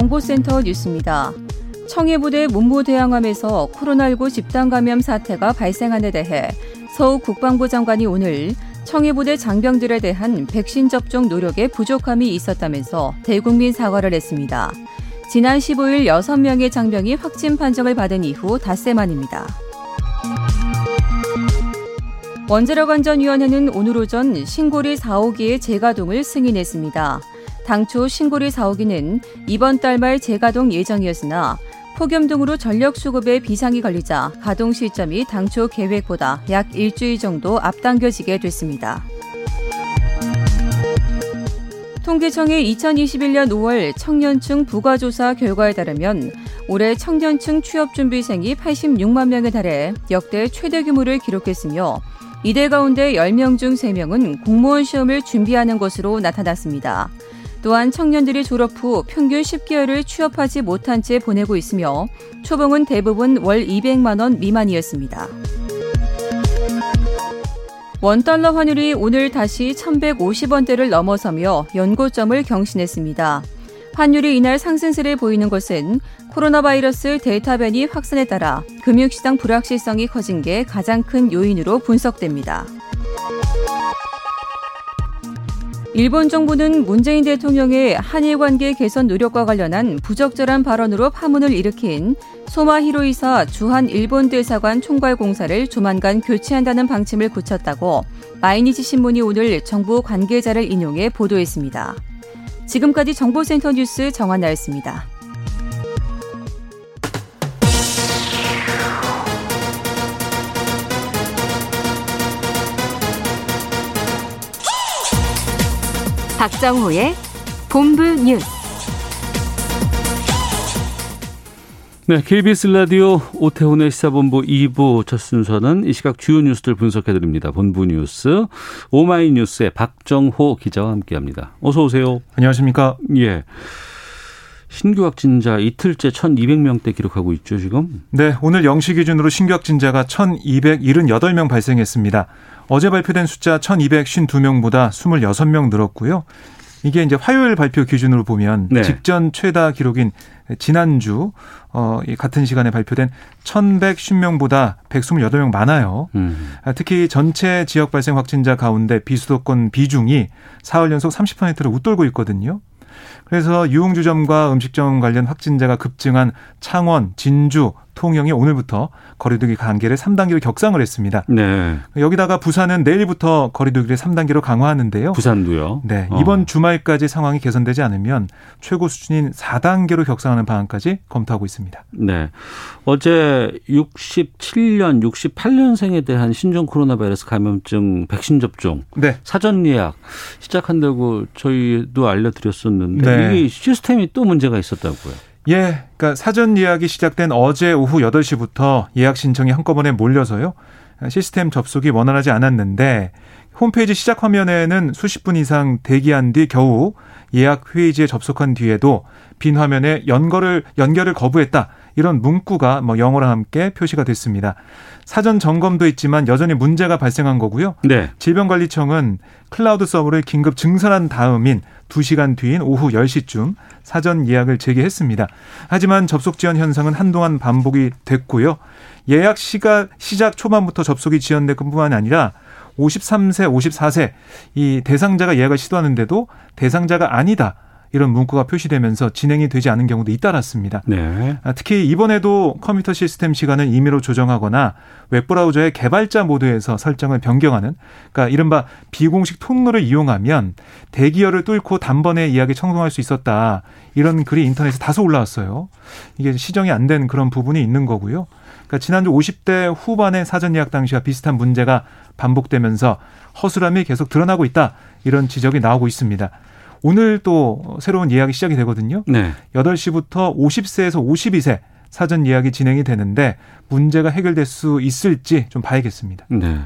정보센터 뉴스입니다. 청해부대 문무대항함에서 코로나19 집단 감염 사태가 발생한 데 대해 서욱 국방부 장관이 오늘 청해부대 장병들에 대한 백신 접종 노력에 부족함이 있었다면서 대국민 사과를 했습니다. 지난 15일 6명의 장병이 확진 판정을 받은 이후 닷새 만입니다. 원자력안전위원회는 오늘 오전 신고리 4호기의 재가동을 승인했습니다. 당초 신고리 4호기는 이번 달 말 재가동 예정이었으나 폭염 등으로 전력 수급에 비상이 걸리자 가동 시점이 당초 계획보다 약 일주일 정도 앞당겨지게 됐습니다. 통계청의 2021년 5월 청년층 부가조사 결과에 따르면 올해 청년층 취업준비생이 86만 명에 달해 역대 최대 규모를 기록했으며 이대 가운데 10명 중 3명은 공무원 시험을 준비하는 것으로 나타났습니다. 또한 청년들이 졸업 후 평균 10개월을 취업하지 못한 채 보내고 있으며 초봉은 대부분 월 200만 원 미만이었습니다. 원달러 환율이 오늘 다시 1150원대를 넘어서며 연고점을 경신했습니다. 환율이 이날 상승세를 보이는 것은 코로나 바이러스 델타 변이 확산에 따라 금융시장 불확실성이 커진 게 가장 큰 요인으로 분석됩니다. 일본 정부는 문재인 대통령의 한일 관계 개선 노력과 관련한 부적절한 발언으로 파문을 일으킨 소마 히로히사 주한 일본 대사관 총괄 공사를 조만간 교체한다는 방침을 굳혔다고 마이니치 신문이 오늘 정부 관계자를 인용해 보도했습니다. 지금까지 정보센터 뉴스 정한나였습니다. 박정호의 본부 뉴스. 네, KBS 라디오 오태훈의 시사본부 2부 첫 순서는 이 시각 주요 뉴스들 분석해 드립니다. 본부 뉴스 오마이뉴스의 박정호 기자와 함께합니다. 어서 오세요. 안녕하십니까? 예. 신규 확진자 이틀째 1,200명대 기록하고 있죠, 지금? 네, 오늘 0시 기준으로 신규 확진자가 1,278명 발생했습니다. 어제 발표된 숫자 1,252명보다 26명 늘었고요. 이게 이제 화요일 발표 기준으로 보면 네. 직전 최다 기록인 지난주 어, 같은 시간에 발표된 1,110명보다 128명 많아요. 음. 특히 전체 지역 발생 확진자 가운데 비수도권 비중이 4월 연속 30%를 웃돌고 있거든요. 그래서 유흥주점과 음식점 관련 확진자가 급증한 창원, 진주, 통영이 오늘부터 거리두기 단계를 3단계로 격상을 했습니다. 네. 여기다가 부산은 내일부터 거리두기를 3단계로 강화하는데요. 부산도요? 네. 어. 이번 주말까지 상황이 개선되지 않으면 최고 수준인 4단계로 격상하는 방안까지 검토하고 있습니다. 네. 어제 67년, 68년생에 대한 신종 코로나 바이러스 감염증 백신 접종 네. 사전 예약 시작한다고 저희도 알려드렸었는데 네. 이게 시스템이 또 문제가 있었다고요. 예, 그러니까 사전 예약이 시작된 어제 오후 8시부터 예약 신청이 한꺼번에 몰려서요. 시스템 접속이 원활하지 않았는데 홈페이지 시작 화면에는 수십 분 이상 대기한 뒤 겨우 예약 회의지에 접속한 뒤에도 빈 화면에 연결을 연결을 거부했다. 이런 문구가 뭐 영어랑 함께 표시가 됐습니다. 사전 점검도 있지만 여전히 문제가 발생한 거고요. 네. 질병관리청은 클라우드 서버를 긴급 증설한 다음인 2시간 뒤인 오후 10시쯤 사전 예약을 재개했습니다. 하지만 접속 지연 현상은 한동안 반복이 됐고요. 예약 시가 시작 초반부터 접속이 지연될 뿐만 아니라 53세, 54세 이 대상자가 예약을 시도하는데도 대상자가 아니다. 이런 문구가 표시되면서 진행이 되지 않은 경우도 잇따랐습니다. 네. 아, 특히 이번에도 컴퓨터 시스템 시간을 임의로 조정하거나 웹브라우저의 개발자 모드에서 설정을 변경하는 그러니까 이른바 비공식 통로를 이용하면 대기열을 뚫고 단번에 이야기 청송할 수 있었다. 이런 글이 인터넷에 다소 올라왔어요. 이게 시정이 안 된 그런 부분이 있는 거고요. 그러니까 지난주 50대 후반의 사전 예약 당시와 비슷한 문제가 반복되면서 허술함이 계속 드러나고 있다. 이런 지적이 나오고 있습니다. 오늘 또 새로운 예약이 시작이 되거든요. 네. 8시부터 50세에서 52세 사전 예약이 진행이 되는데 문제가 해결될 수 있을지 좀 봐야겠습니다. 네.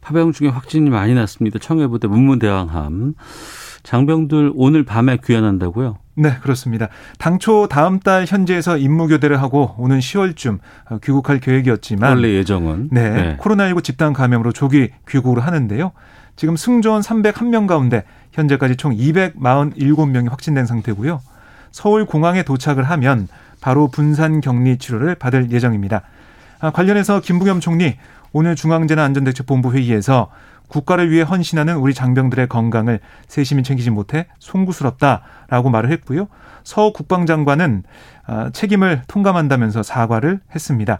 파병 중에 확진이 많이 났습니다. 청해부대 문무대왕함. 장병들 오늘 밤에 귀환한다고요? 네, 그렇습니다. 당초 다음 달 현지에서 임무 교대를 하고 오는 10월쯤 귀국할 계획이었지만 원래 예정은 네, 네. 코로나19 집단 감염으로 조기 귀국을 하는데요. 지금 승조원 301명 가운데 현재까지 총 247명이 확진된 상태고요. 서울 공항에 도착을 하면 바로 분산 격리 치료를 받을 예정입니다. 아, 관련해서 김부겸 총리 오늘 중앙재난안전대책본부 회의에서 국가를 위해 헌신하는 우리 장병들의 건강을 세심히 챙기지 못해 송구스럽다라고 말을 했고요. 서 국방장관은 아, 책임을 통감한다면서 사과를 했습니다.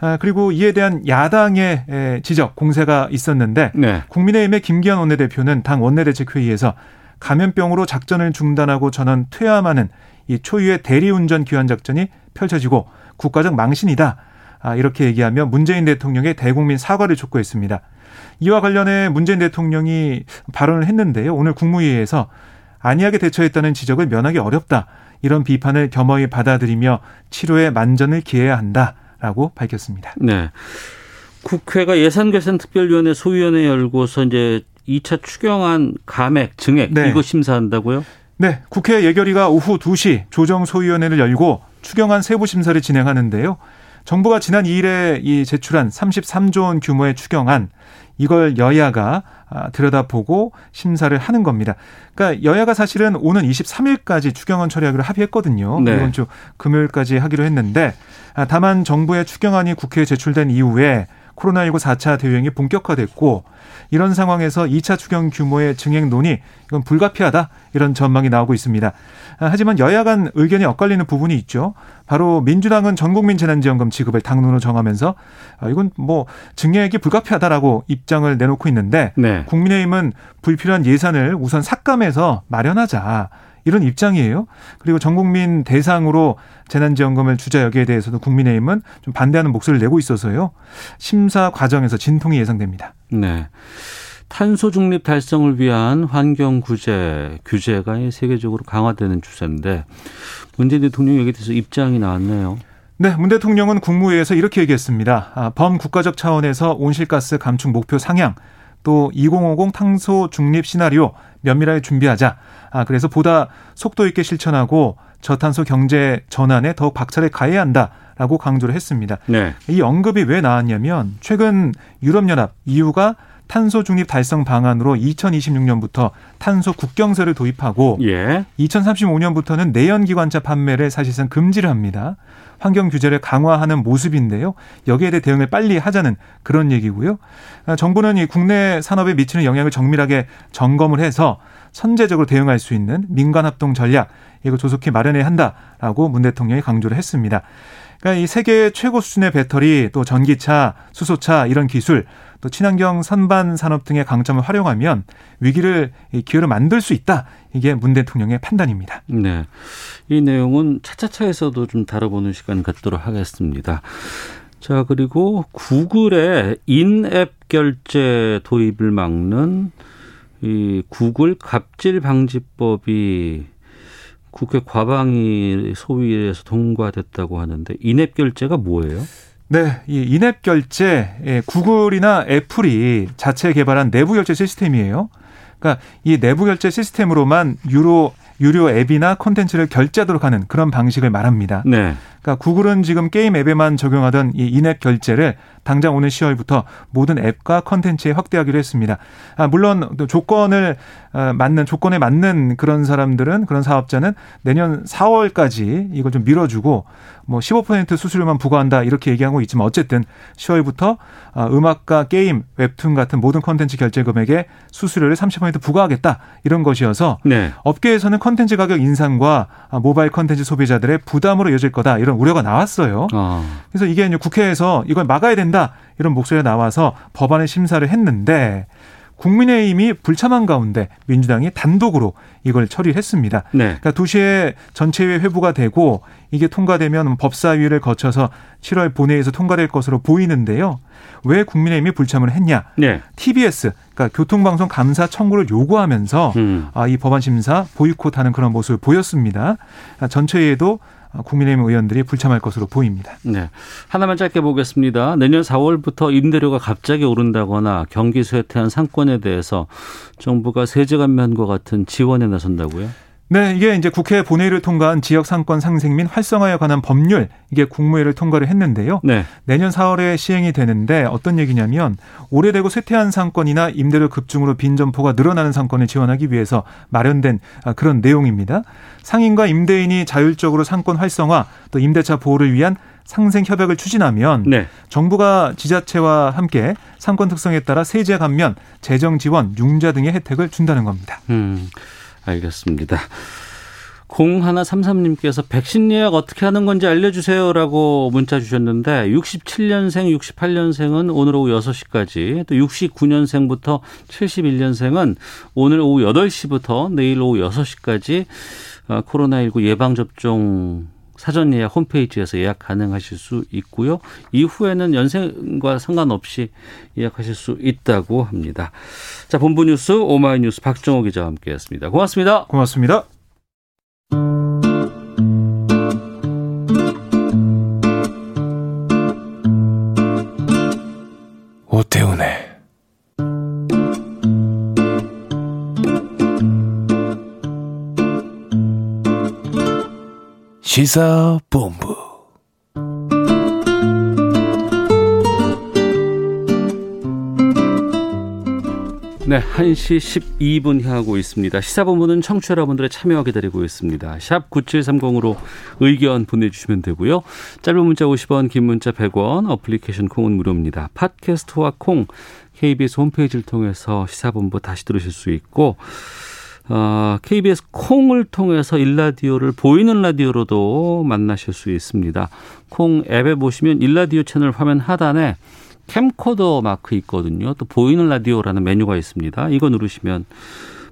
아, 그리고 이에 대한 야당의 지적, 공세가 있었는데 네. 국민의힘의 김기현 원내대표는 당 원내대책회의에서 감염병으로 작전을 중단하고 전원 퇴함하는 이 초유의 대리운전 귀환 작전이 펼쳐지고 국가적 망신이다. 아, 이렇게 얘기하며 문재인 대통령의 대국민 사과를 촉구했습니다. 이와 관련해 문재인 대통령이 발언을 했는데요. 오늘 국무회의에서 안이하게 대처했다는 지적을 면하기 어렵다. 이런 비판을 겸허히 받아들이며 치료에 만전을 기해야 한다. 라고 밝혔습니다. 네. 국회가 예산결산특별위원회 소위원회 열고서 이제 2차 추경안 감액, 증액 네. 이거 심사한다고요? 네. 국회 예결위가 오후 2시 조정소위원회를 열고 추경안 세부 심사를 진행하는데요. 정부가 지난 2일에 이 제출한 33조 원 규모의 추경안 이걸 여야가 아, 들여다보고 심사를 하는 겁니다. 그러니까 여야가 사실은 오는 23일까지 추경안 처리하기로 합의했거든요. 네. 이번 주 금요일까지 하기로 했는데 아, 다만 정부의 추경안이 국회에 제출된 이후에 코로나19 4차 대유행이 본격화됐고 이런 상황에서 2차 추경 규모의 증액 논의 이건 불가피하다 이런 전망이 나오고 있습니다. 아, 하지만 여야 간 의견이 엇갈리는 부분이 있죠. 바로 민주당은 전국민 재난지원금 지급을 당론으로 정하면서 아, 이건 뭐 증액이 불가피하다라고 입장을 내놓고 있는데 네. 국민의힘은 불필요한 예산을 우선 삭감해서 마련하자. 이런 입장이에요. 그리고 전 국민 대상으로 재난지원금을 주자 여기에 대해서도 국민의힘은 좀 반대하는 목소리를 내고 있어서요. 심사 과정에서 진통이 예상됩니다. 네. 탄소 중립 달성을 위한 환경 구제 규제가 세계적으로 강화되는 추세인데 문재인 대통령 여기에 대해서 입장이 나왔네요. 네, 문 대통령은 국무회의에서 이렇게 얘기했습니다. 아, 범국가적 차원에서 온실가스 감축 목표 상향, 또 2050 탄소 중립 시나리오 면밀하게 준비하자. 아, 그래서 보다 속도 있게 실천하고 저탄소 경제 전환에 더욱 박차를 가해야 한다 라고 강조를 했습니다. 네. 이 언급이 왜 나왔냐면 최근 유럽연합 EU가 탄소 중립 달성 방안으로 2026년부터 탄소 국경세를 도입하고 예. 2035년부터는 내연 기관차 판매를 사실상 금지를 합니다. 환경 규제를 강화하는 모습인데요. 여기에 대해 대응을 빨리 하자는 그런 얘기고요. 아, 정부는 이 국내 산업에 미치는 영향을 정밀하게 점검을 해서 선제적으로 대응할 수 있는 민관 합동 전략 이거 조속히 마련해야 한다라고 문 대통령이 강조를 했습니다. 그러니까 이 세계 최고 수준의 배터리 또 전기차, 수소차 이런 기술 또 친환경 선반 산업 등의 강점을 활용하면 위기를 기회로 만들 수 있다. 이게 문 대통령의 판단입니다. 네. 이 내용은 차차차에서도 좀 다뤄보는 시간 갖도록 하겠습니다. 자, 그리고 구글의 인앱 결제 도입을 막는 이 구글 갑질 방지법이 국회 과방위 소위에서 통과됐다고 하는데 인앱 결제가 뭐예요? 네, 이 인앱 결제 예, 구글이나 애플이 자체 개발한 내부 결제 시스템이에요. 그러니까 이 내부 결제 시스템으로만 유로 유료 앱이나 콘텐츠를 결제하도록 하는 그런 방식을 말합니다. 네. 그러니까 구글은 지금 게임 앱에만 적용하던 이 인앱 결제를 당장 오는 10월부터 모든 앱과 컨텐츠에 확대하기로 했습니다. 아, 물론 조건을 어, 맞는 조건에 맞는 그런 사람들은 그런 사업자는 내년 4월까지 이걸 좀 밀어주고 뭐 15% 수수료만 부과한다 이렇게 얘기하고 있지만 어쨌든 10월부터 어, 음악과 게임, 웹툰 같은 모든 컨텐츠 결제 금액에 수수료를 30% 부과하겠다 이런 것이어서 네. 업계에서는 컨 컨텐츠 가격 인상과 모바일 컨텐츠 소비자들의 부담으로 이어질 거다 이런 우려가 나왔어요. 아. 그래서 이게 이제 국회에서 이걸 막아야 된다 이런 목소리가 나와서 법안을 심사를 했는데 국민의힘이 불참한 가운데 민주당이 단독으로 이걸 처리했습니다. 네. 그러니까 2시에 전체회 회부가 되고 이게 통과되면 법사위를 거쳐서 7월 본회의에서 통과될 것으로 보이는데요. 왜 국민의힘이 불참을 했냐? 네. TBS 그러니까 교통방송 감사 청구를 요구하면서 음. 아, 이 법안 심사 보이콧하는 그런 모습을 보였습니다. 전체회에도 국민의힘 의원들이 불참할 것으로 보입니다. 네. 하나만 짧게 보겠습니다. 내년 4월부터 임대료가 갑자기 오른다거나 경기 쇠퇴한 상권에 대해서 정부가 세제 감면과 같은 지원에 나선다고요? 네, 이게 이제 국회 본회의를 통과한 지역 상권 상생 및 활성화에 관한 법률 이게 국무회를 통과를 했는데요. 네. 내년 4월에 시행이 되는데 어떤 얘기냐면 오래되고 쇠퇴한 상권이나 임대료 급증으로 빈 점포가 늘어나는 상권을 지원하기 위해서 마련된 아, 그런 내용입니다. 상인과 임대인이 자율적으로 상권 활성화 또 임대차 보호를 위한 상생 협약을 추진하면 네. 정부가 지자체와 함께 상권 특성에 따라 세제 감면, 재정 지원, 융자 등의 혜택을 준다는 겁니다. 음. 알겠습니다. 0133님께서 백신 예약 어떻게 하는 건지 알려주세요라고 문자 주셨는데 67년생, 68년생은 오늘 오후 6시까지 또 69년생부터 71년생은 오늘 오후 8시부터 내일 오후 6시까지 어, 코로나19 예방접종 사전 예약 홈페이지에서 예약 가능하실 수 있고요. 이후에는 연생과 상관없이 예약하실 수 있다고 합니다. 자, 본부 뉴스 오마이뉴스 박정호 기자와 함께했습니다. 고맙습니다. 고맙습니다. 오태훈의 시사본부 네, 1시 12분 향하고 있습니다. 시사본부는 청취자 여러분들의 참여와 기다리고 있습니다. 샵 9730으로 의견 보내주시면 되고요. 짧은 문자 50원, 긴 문자 100원, 어플리케이션 콩은 무료입니다. 팟캐스트와 콩, KBS 홈페이지를 통해서 시사본부 다시 들으실 수 있고 어, KBS 콩을 통해서 1라디오를 보이는 라디오로도 만나실 수 있습니다. 콩 앱에 보시면 1라디오 채널 화면 하단에 캠코더 마크 있거든요. 또 보이는 라디오라는 메뉴가 있습니다. 이거 누르시면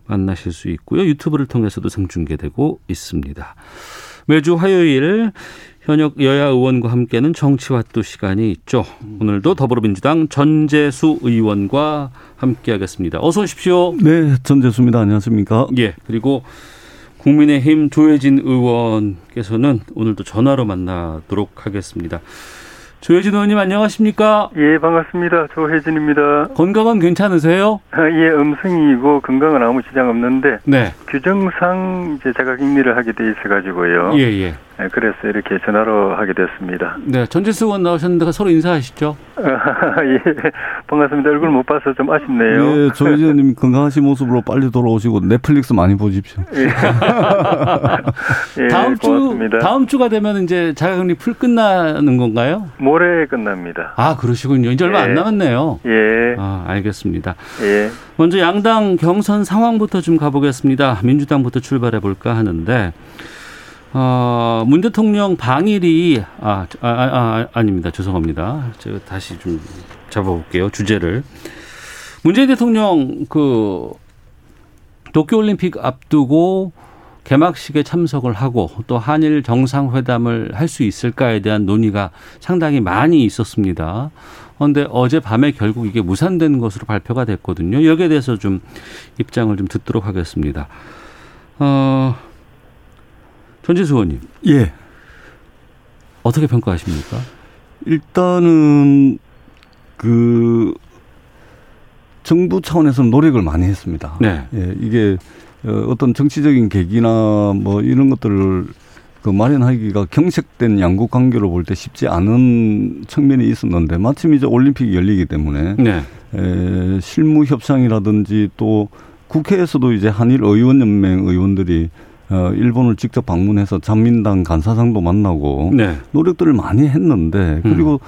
만나실 수 있고요. 유튜브를 통해서도 생중계되고 있습니다. 매주 화요일 현역 여야 의원과 함께는 정치와또 시간이 있죠. 오늘도 더불어민주당 전재수 의원과 함께하겠습니다. 어서 오십시오. 네, 전재수입니다. 안녕하십니까? 예. 그리고 국민의힘 조혜진 의원께서는 오늘도 전화로 만나도록 하겠습니다. 조혜진 의원님 안녕하십니까? 예, 반갑습니다. 조혜진입니다. 건강은 괜찮으세요? 아, 예, 음성이고 건강은 아무 지장 없는데 네. 규정상 이제 자가격리를 하게 돼 있어 가지고요. 예, 예. 네, 그래서 이렇게 전화로 하게 됐습니다. 네, 전재수 의원 나오셨는데 서로 인사하시죠. 예, 반갑습니다. 얼굴 못 봐서 좀 아쉽네요. 네, 조 의원님 건강하신 모습으로 빨리 돌아오시고 넷플릭스 많이 보십시오. 예. 예, 다음 고맙습니다. 주 다음 주가 되면 이제 자가격리 풀 끝나는 건가요? 모레 끝납니다. 아, 그러시군요. 이제 얼마 안 예. 남았네요. 예. 아, 알겠습니다. 예. 먼저 양당 경선 상황부터 좀 가보겠습니다. 민주당부터 출발해 볼까 하는데. 어, 문 대통령 방일이 아, 아, 아, 아 닙니다 죄송합니다. 제가 다시 좀 잡아볼게요. 주제를. 문재인 대통령 그 도쿄올림픽 앞두고 개막식에 참석을 하고 또 한일 정상회담을 할 수 있을까에 대한 논의가 상당히 많이 있었습니다. 그런데 어젯밤에 결국 이게 무산된 것으로 발표가 됐거든요. 여기에 대해서 좀 입장을 좀 듣도록 하겠습니다. 어, 전재수 의원님. 예. 어떻게 평가하십니까? 일단은 그 정부 차원에서는 노력을 많이 했습니다. 네. 예, 이게 어, 어떤 정치적인 계기나 뭐 이런 것들을 그 마련하기가 경색된 양국 관계로 볼 때 쉽지 않은 측면이 있었는데 마침 이제 올림픽이 열리기 때문에 네. 에, 실무 협상이라든지 또 국회에서도 이제 한일 의원연맹 의원들이 어, 일본을 직접 방문해서 잔민당 간사장도 만나고 네. 노력들을 많이 했는데 그리고 음.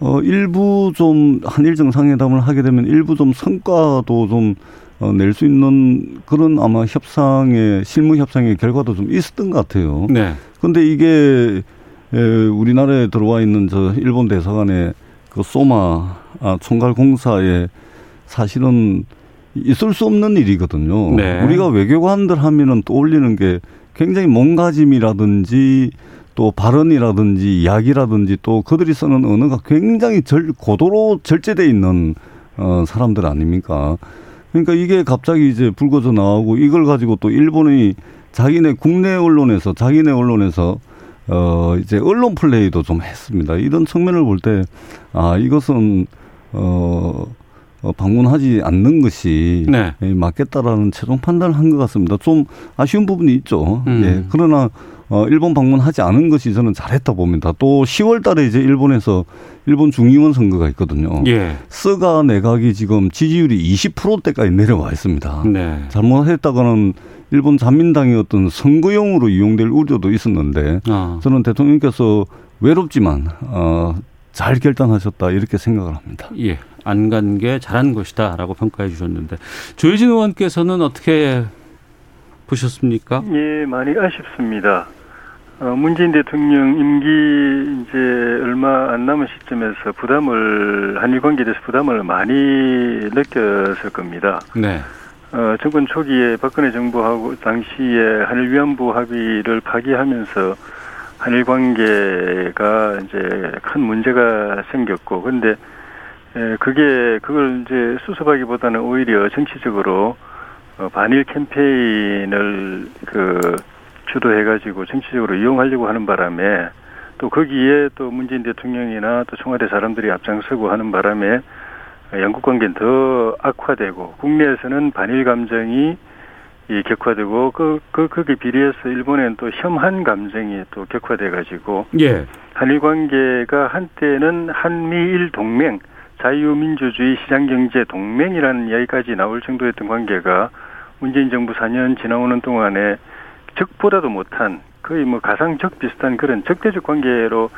어, 일부 좀 한일 정상회담을 하게 되면 일부 좀 성과도 좀 어, 낼 수 있는 그런 아마 협상의 실무 협상의 결과도 좀 있었던 것 같아요. 네. 근데 이게 에, 우리나라에 들어와 있는 저 일본 대사관의 그 소마 아, 총괄 공사에 사실은 있을 수 없는 일이거든요. 네. 우리가 외교관들 하면은 떠올리는 게 굉장히 몸가짐이라든지 또 발언이라든지 이야기라든지 또 그들이 쓰는 언어가 굉장히 절, 고도로 절제돼 있는 어, 사람들 아닙니까? 그러니까 이게 갑자기 이제 불거져 나오고 이걸 가지고 또 일본이 자기네 국내 언론에서 자기네 언론에서 어 이제 언론 플레이도 좀 했습니다. 이런 측면을 볼 때 아 이것은 어, 어 방문하지 않는 것이 네. 맞겠다라는 최종 판단을 한 것 같습니다. 좀 아쉬운 부분이 있죠. 음. 예. 그러나 어, 일본 방문하지 않은 것이 저는 잘했다 봅니다. 또 10월 달에 이제 일본에서 일본 중의원 선거가 있거든요. 예. 스가 내각이 지금 지지율이 20%대까지 내려와 있습니다. 네. 잘못했다가는 일본 자민당의 어떤 선거용으로 이용될 우려도 있었는데 아. 저는 대통령께서 외롭지만 어, 잘 결단하셨다 이렇게 생각을 합니다. 예. 안 간 게 잘한 것이다라고 평가해 주셨는데 조혜진 의원께서는 어떻게 보셨습니까? 예, 많이 아쉽습니다. 어, 문재인 대통령 임기 이제 얼마 안 남은 시점에서 부담을 한일 관계에 대해서 부담을 많이 느꼈을 겁니다. 네. 어, 정권 초기에 박근혜 정부하고 당시에 한일 위안부 합의를 파기하면서 한일 관계가 이제 큰 문제가 생겼고 근데 에, 그게 그걸 이제 수습하기보다는 오히려 정치적으로 어, 반일 캠페인을 그 주도해가지고 정치적으로 이용하려고 하는 바람에 또 거기에 또 문재인 대통령이나 또 청와대 사람들이 앞장서고 하는 바람에 양국 관계는 더 악화되고 국내에서는 반일 감정이 이 격화되고 그, 그, 거기에 비례해서 일본에는 또 혐한 감정이 또 격화돼 가지고 예. 한일 관계가 한때는 한미일 동맹 자유민주주의 시장경제 동맹이라는 이야기까지 나올 정도였던 관계가 문재인 정부 4년 지나오는 동안에 적보다도 못한 거의 뭐 가상적 비슷한 그런 적대적 관계로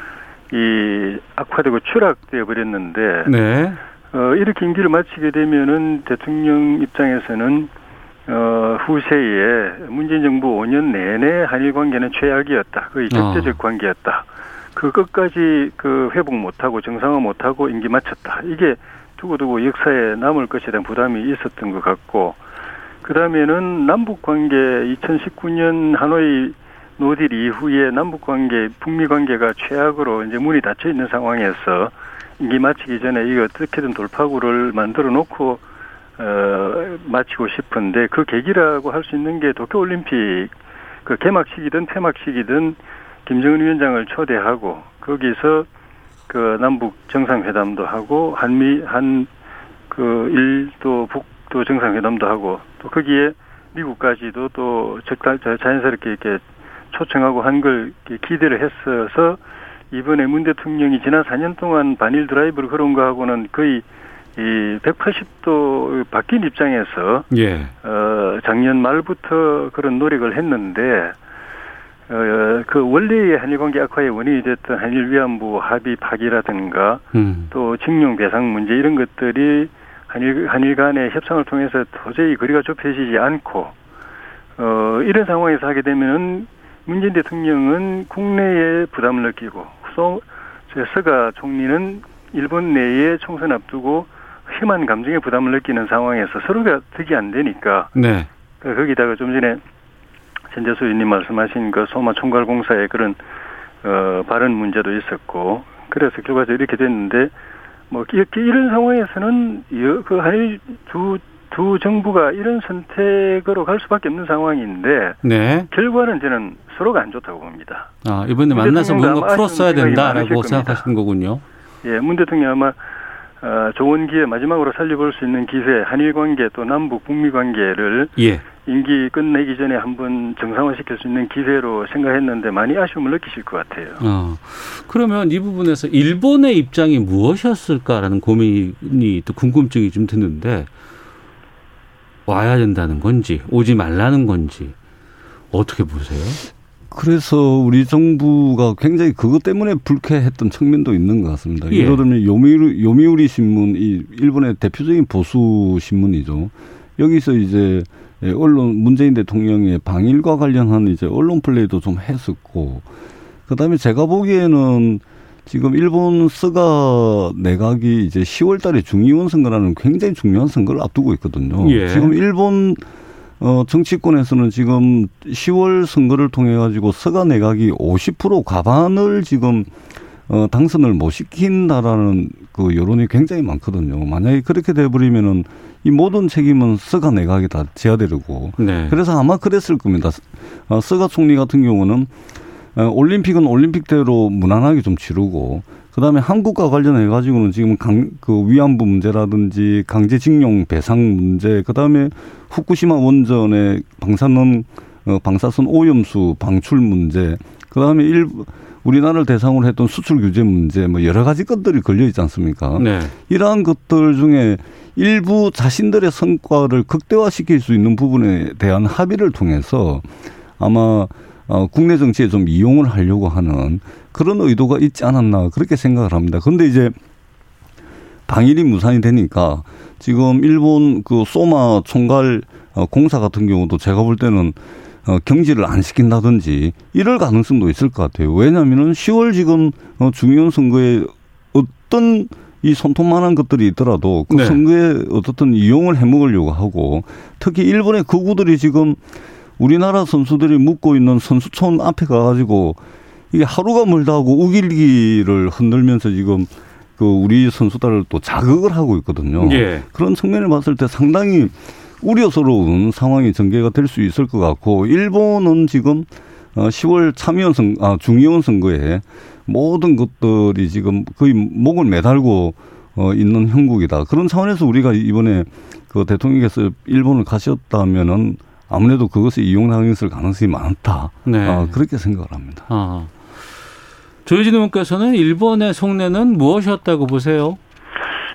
이 악화되고 추락되어 버렸는데 네. 어 이렇게 임기를 마치게 되면은 대통령 입장에서는 어 후세에 문재인 정부 5년 내내 한일 관계는 최악이었다. 거의 적대적 어. 관계였다. 그 끝까지 그 회복 못하고 정상화 못하고 임기 마쳤다. 이게 두고두고 역사에 남을 것에 대한 부담이 있었던 것 같고 그 다음에는 남북 관계 2019년 하노이 노딜 이후에 남북 관계, 북미 관계가 최악으로 이제 문이 닫혀 있는 상황에서 임기 마치기 전에 이거 어떻게든 돌파구를 만들어 놓고 어, 마치고 싶은데 그 계기라고 할 수 있는 게 도쿄 올림픽 그 개막식이든 폐막식이든 김정은 위원장을 초대하고 거기서 그 남북 정상회담도 하고 한미 한 그 일도 북도 정상회담도 하고 또 거기에 미국까지도 또 적당 자연스럽게 이렇게 초청하고 한 걸 기대를 했어서 이번에 문 대통령이 지난 4년 동안 반일 드라이브를 걸은 거하고는 거의 이 180도 바뀐 입장에서 예. 어 작년 말부터 그런 노력을 했는데 어 그 원래의 한일 관계 악화의 원인이 됐던 한일 위안부 합의 파기라든가 음. 또 징용 배상 문제 이런 것들이 한일, 한일 간의 협상을 통해서 도저히 거리가 좁혀지지 않고, 어, 이런 상황에서 하게 되면은 문재인 대통령은 국내에 부담을 느끼고, 소, 서가 총리는 일본 내에 총선 앞두고 심한 감정의 부담을 느끼는 상황에서 서로가 득이 안 되니까. 네. 그 거기다가 좀 전에 전재수 의원님 말씀하신 그 소마 총괄공사의 그런, 어, 발언 문제도 있었고, 그래서 결과적으로 이렇게 됐는데, 뭐 이렇게 이런 상황에서는 그 한일 두, 두 정부가 이런 선택으로 갈 수밖에 없는 상황인데 네. 결과는 저는 서로가 안 좋다고 봅니다. 아 이번에 만나서 뭔가 풀었어야 된다라고 생각하시는 거군요. 예, 문 대통령 아마 어, 좋은 기회 마지막으로 살려볼 수 있는 기회 한일 관계 또 남북 북미 관계를 예. 임기 끝내기 전에 한번 정상화시킬 수 있는 기회로 생각했는데 많이 아쉬움을 느끼실 것 같아요. 어, 그러면 이 부분에서 일본의 입장이 무엇이었을까라는 고민이 또 궁금증이 좀 드는데 와야 된다는 건지 오지 말라는 건지 어떻게 보세요? 그래서 우리 정부가 굉장히 그것 때문에 불쾌했던 측면도 있는 것 같습니다. 예. 예를 들면 요미우리, 요미우리 신문, 이 일본의 대표적인 보수 신문이죠. 여기서 이제 예, 언론 문재인 대통령의 방일과 관련한 이제 언론 플레이도 좀 했었고 그다음에 제가 보기에는 지금 일본 스가 내각이 이제 10월 달에 중의원 선거라는 굉장히 중요한 선거를 앞두고 있거든요. 예. 지금 일본 어 정치권에서는 지금 10월 선거를 통해 가지고 스가 내각이 50% 과반을 지금 어 당선을 못 시킨다라는 그 여론이 굉장히 많거든요. 만약에 그렇게 돼 버리면은 이 모든 책임은 스가 내각에 다 져야 되고. 네. 그래서 아마 그랬을 겁니다. 어, 스가 총리 같은 경우는 어, 올림픽은 올림픽대로 무난하게 좀 치르고 그다음에 한국과 관련해 가지고는 지금 강, 그 위안부 문제라든지 강제징용 배상 문제 그다음에 후쿠시마 원전의 방사능 어, 방사선 오염수 방출 문제 그다음에 일부 우리나라를 대상으로 했던 수출 규제 문제 뭐 여러 가지 것들이 걸려 있지 않습니까? 네. 이러한 것들 중에 일부 자신들의 성과를 극대화시킬 수 있는 부분에 대한 합의를 통해서 아마 어, 국내 정치에 좀 이용을 하려고 하는 그런 의도가 있지 않았나 그렇게 생각을 합니다. 그런데 이제 방일이 무산이 되니까 지금 일본 그 소마 총괄 어, 공사 같은 경우도 제가 볼 때는 어, 경지를 안 시킨다든지 이럴 가능성도 있을 것 같아요. 왜냐하면은 10월 지금 어, 중의원 선거에 어떤 이 손톱만한 것들이 있더라도 그 네. 선거에 어떻든 이용을 해먹으려고 하고 특히 일본의 거구들이 지금 우리나라 선수들이 묵고 있는 선수촌 앞에 가가지고 이게 하루가 멀다고 우길기를 흔들면서 지금 그 우리 선수들을 또 자극을 하고 있거든요. 예. 그런 측면을 봤을 때 상당히 우려스러운 상황이 전개가 될 수 있을 것 같고 일본은 지금 10월 어, 참의원 선, 아, 중의원 선거에 모든 것들이 지금 거의 목을 매달고 어, 있는 형국이다. 그런 차원에서 우리가 이번에 그 대통령께서 일본을 가셨다면은 아무래도 그것이 이용당했을 가능성이 많다. 네. 어, 그렇게 생각을 합니다. 아. 조혜진 의원께서는 일본의 속내는 무엇이었다고 보세요?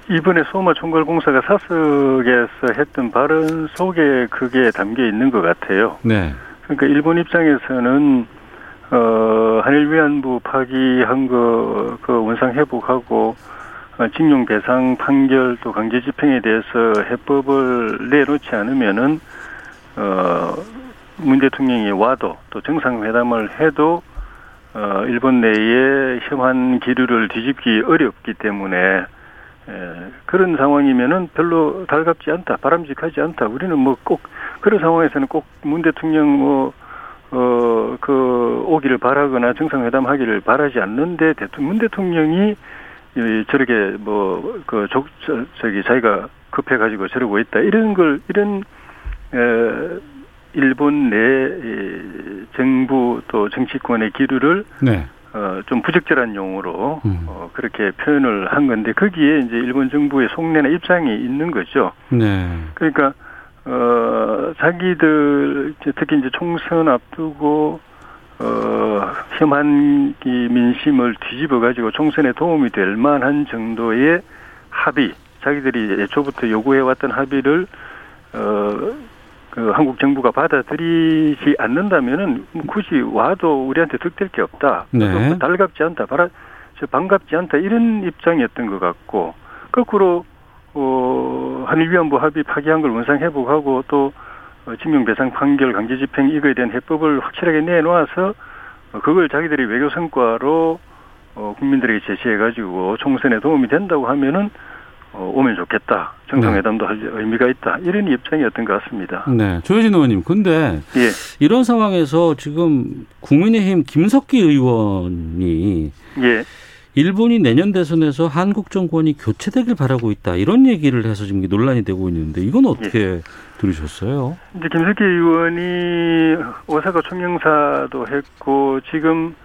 이번에 소마 총괄공사가 사석에서 했던 발언 속에 그게 담겨 있는 것 같아요. 네. 그러니까 일본 입장에서는 어 한일 위안부 파기한 거 그 원상 회복하고 어, 징용 배상 판결 또 강제 집행에 대해서 해법을 내놓지 않으면은 어 문 대통령이 와도 또 정상회담을 해도 어 일본 내에 혐한 기류를 뒤집기 어렵기 때문에 에, 그런 상황이면은 별로 달갑지 않다, 바람직하지 않다. 우리는 뭐 꼭 그런 상황에서는 꼭 문 대통령 뭐 어, 그, 오기를 바라거나 정상회담 하기를 바라지 않는데, 대통령, 문 대통령이 저렇게 뭐, 그, 저, 저기 자기가 급해가지고 저러고 있다. 이런 걸, 이런 에, 일본 내 정부 또 정치권의 기류를 네. 어, 좀 부적절한 용어로 음. 어, 그렇게 표현을 한 건데 거기에 이제 일본 정부의 속내나 입장이 있는 거죠. 네. 그러니까 어, 자기들 특히 이제 총선 앞두고 어, 혐한 이 민심을 뒤집어 가지고 총선에 도움이 될 만한 정도의 합의, 자기들이 애초부터 요구해 왔던 합의를 어, 그 한국 정부가 받아들이지 않는다면은 굳이 와도 우리한테 득될 게 없다. 네. 달갑지 않다. 바라 저 반갑지 않다. 이런 입장이었던 것 같고 거꾸로 어 한일 위안부 합의 파기한 걸 원상 회복하고 또 어, 징용배상 판결 강제 집행 이거에 대한 해법을 확실하게 내놓아서 어, 그걸 자기들이 외교 성과로 어 국민들에게 제시해 가지고 총선에 도움이 된다고 하면은 어, 오면 좋겠다. 정상회담도 할 의미가 있다. 이런 입장이었던 것 같습니다. 네. 조혜진 의원님, 근데 예. 이런 상황에서 지금 국민의힘 김석기 의원이 예. 일본이 내년 대선에서 한국 정권이 교체되길 바라고 있다. 이런 얘기를 해서 지금 논란이 되고 있는데 이건 어떻게 예. 들으셨어요? 이제 김석기 의원이 오사카 총영사도 했고 지금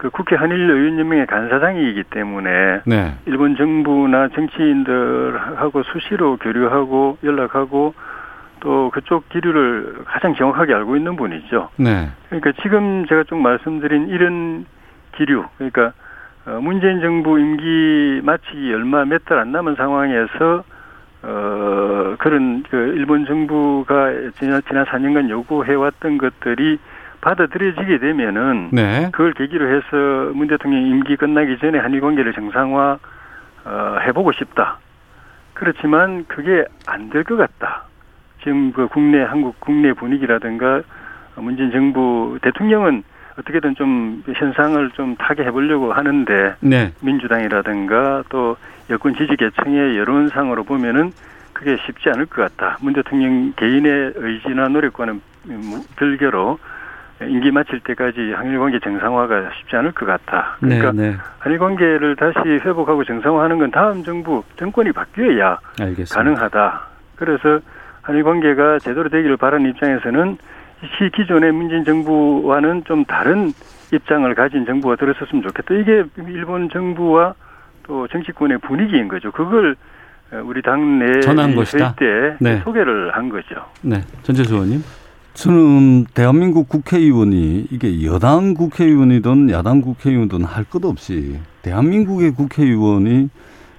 그 국회 한일 의원연맹의 간사장이기 때문에 네. 일본 정부나 정치인들하고 수시로 교류하고 연락하고 또 그쪽 기류를 가장 정확하게 알고 있는 분이죠. 네. 그러니까 지금 제가 좀 말씀드린 이런 기류, 그러니까 어, 문재인 정부 임기 마치기 얼마 몇 달 안 남은 상황에서 어 그런 그 일본 정부가 지난 지난 4년간 요구해왔던 것들이 받아들여지게 되면은 네. 그걸 계기로 해서 문 대통령 임기 끝나기 전에 한일 관계를 정상화 어, 해보고 싶다. 그렇지만 그게 안 될 것 같다. 지금 그 국내 한국 국내 분위기라든가 문재인 정부 대통령은 어떻게든 좀 현상을 좀 타게 해보려고 하는데 네. 민주당이라든가 또 여권 지지 계층의 여론상으로 보면은 그게 쉽지 않을 것 같다. 문 대통령 개인의 의지나 노력과는 별개로 임기 마칠 때까지 한일 관계 정상화가 쉽지 않을 것 같다. 그러니까 네, 네. 한일 관계를 다시 회복하고 정상화하는 건 다음 정부 정권이 바뀌어야 알겠습니다. 가능하다. 그래서 한일 관계가 제대로 되기를 바라는 입장에서는 시 기존의 문재인 정부와는 좀 다른 입장을 가진 정부가 들었었으면 좋겠다. 이게 일본 정부와 또 정치권의 분위기인 거죠. 그걸 우리 당내 전한 것이다. 때 네. 소개를 한 거죠. 네, 전재수 의원님. 저는 대한민국 국회의원이 이게 여당 국회의원이든 야당 국회의원이든 할 것 없이 대한민국의 국회의원이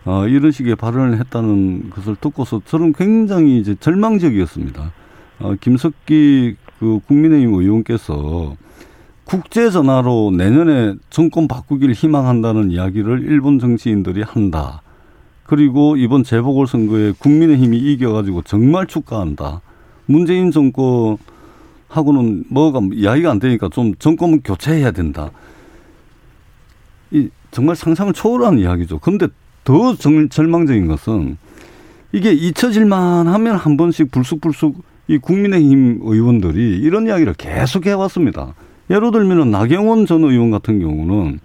어, 이런 식의 발언을 했다는 것을 듣고서 저는 굉장히 이제 절망적이었습니다. 어, 김석기 그 국민의힘 의원께서 국제 전화로 내년에 정권 바꾸기를 희망한다는 이야기를 일본 정치인들이 한다. 그리고 이번 재보궐 선거에 국민의힘이 이겨가지고 정말 축하한다. 문재인 정권 하고는 뭐가 이야기가 안 되니까 좀 정권은 교체해야 된다. 이 정말 상상을 초월하는 이야기죠. 그런데 더 절망적인 것은 이게 잊혀질만 하면 한 번씩 불쑥불쑥 이 국민의힘 의원들이 이런 이야기를 계속 해왔습니다. 예를 들면 나경원 전 의원 같은 경우는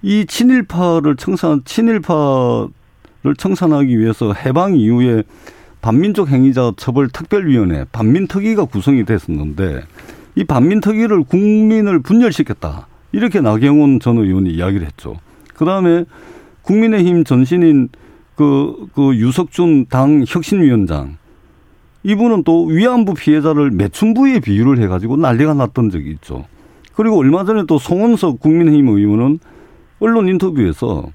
이 친일파를 청산, 친일파를 청산하기 위해서 해방 이후에 반민족 행위자 처벌 특별위원회 반민특위가 구성이 됐었는데 이 반민특위를 국민을 분열시켰다. 이렇게 나경원 전 의원이 이야기를 했죠. 그 다음에 국민의힘 전신인 그, 그 유석준 당 혁신위원장 이분은 또 위안부 피해자를 매춘부에 비유를 해가지고 난리가 났던 적이 있죠. 그리고 얼마 전에 또 송원석 국민의힘 의원은 언론 인터뷰에서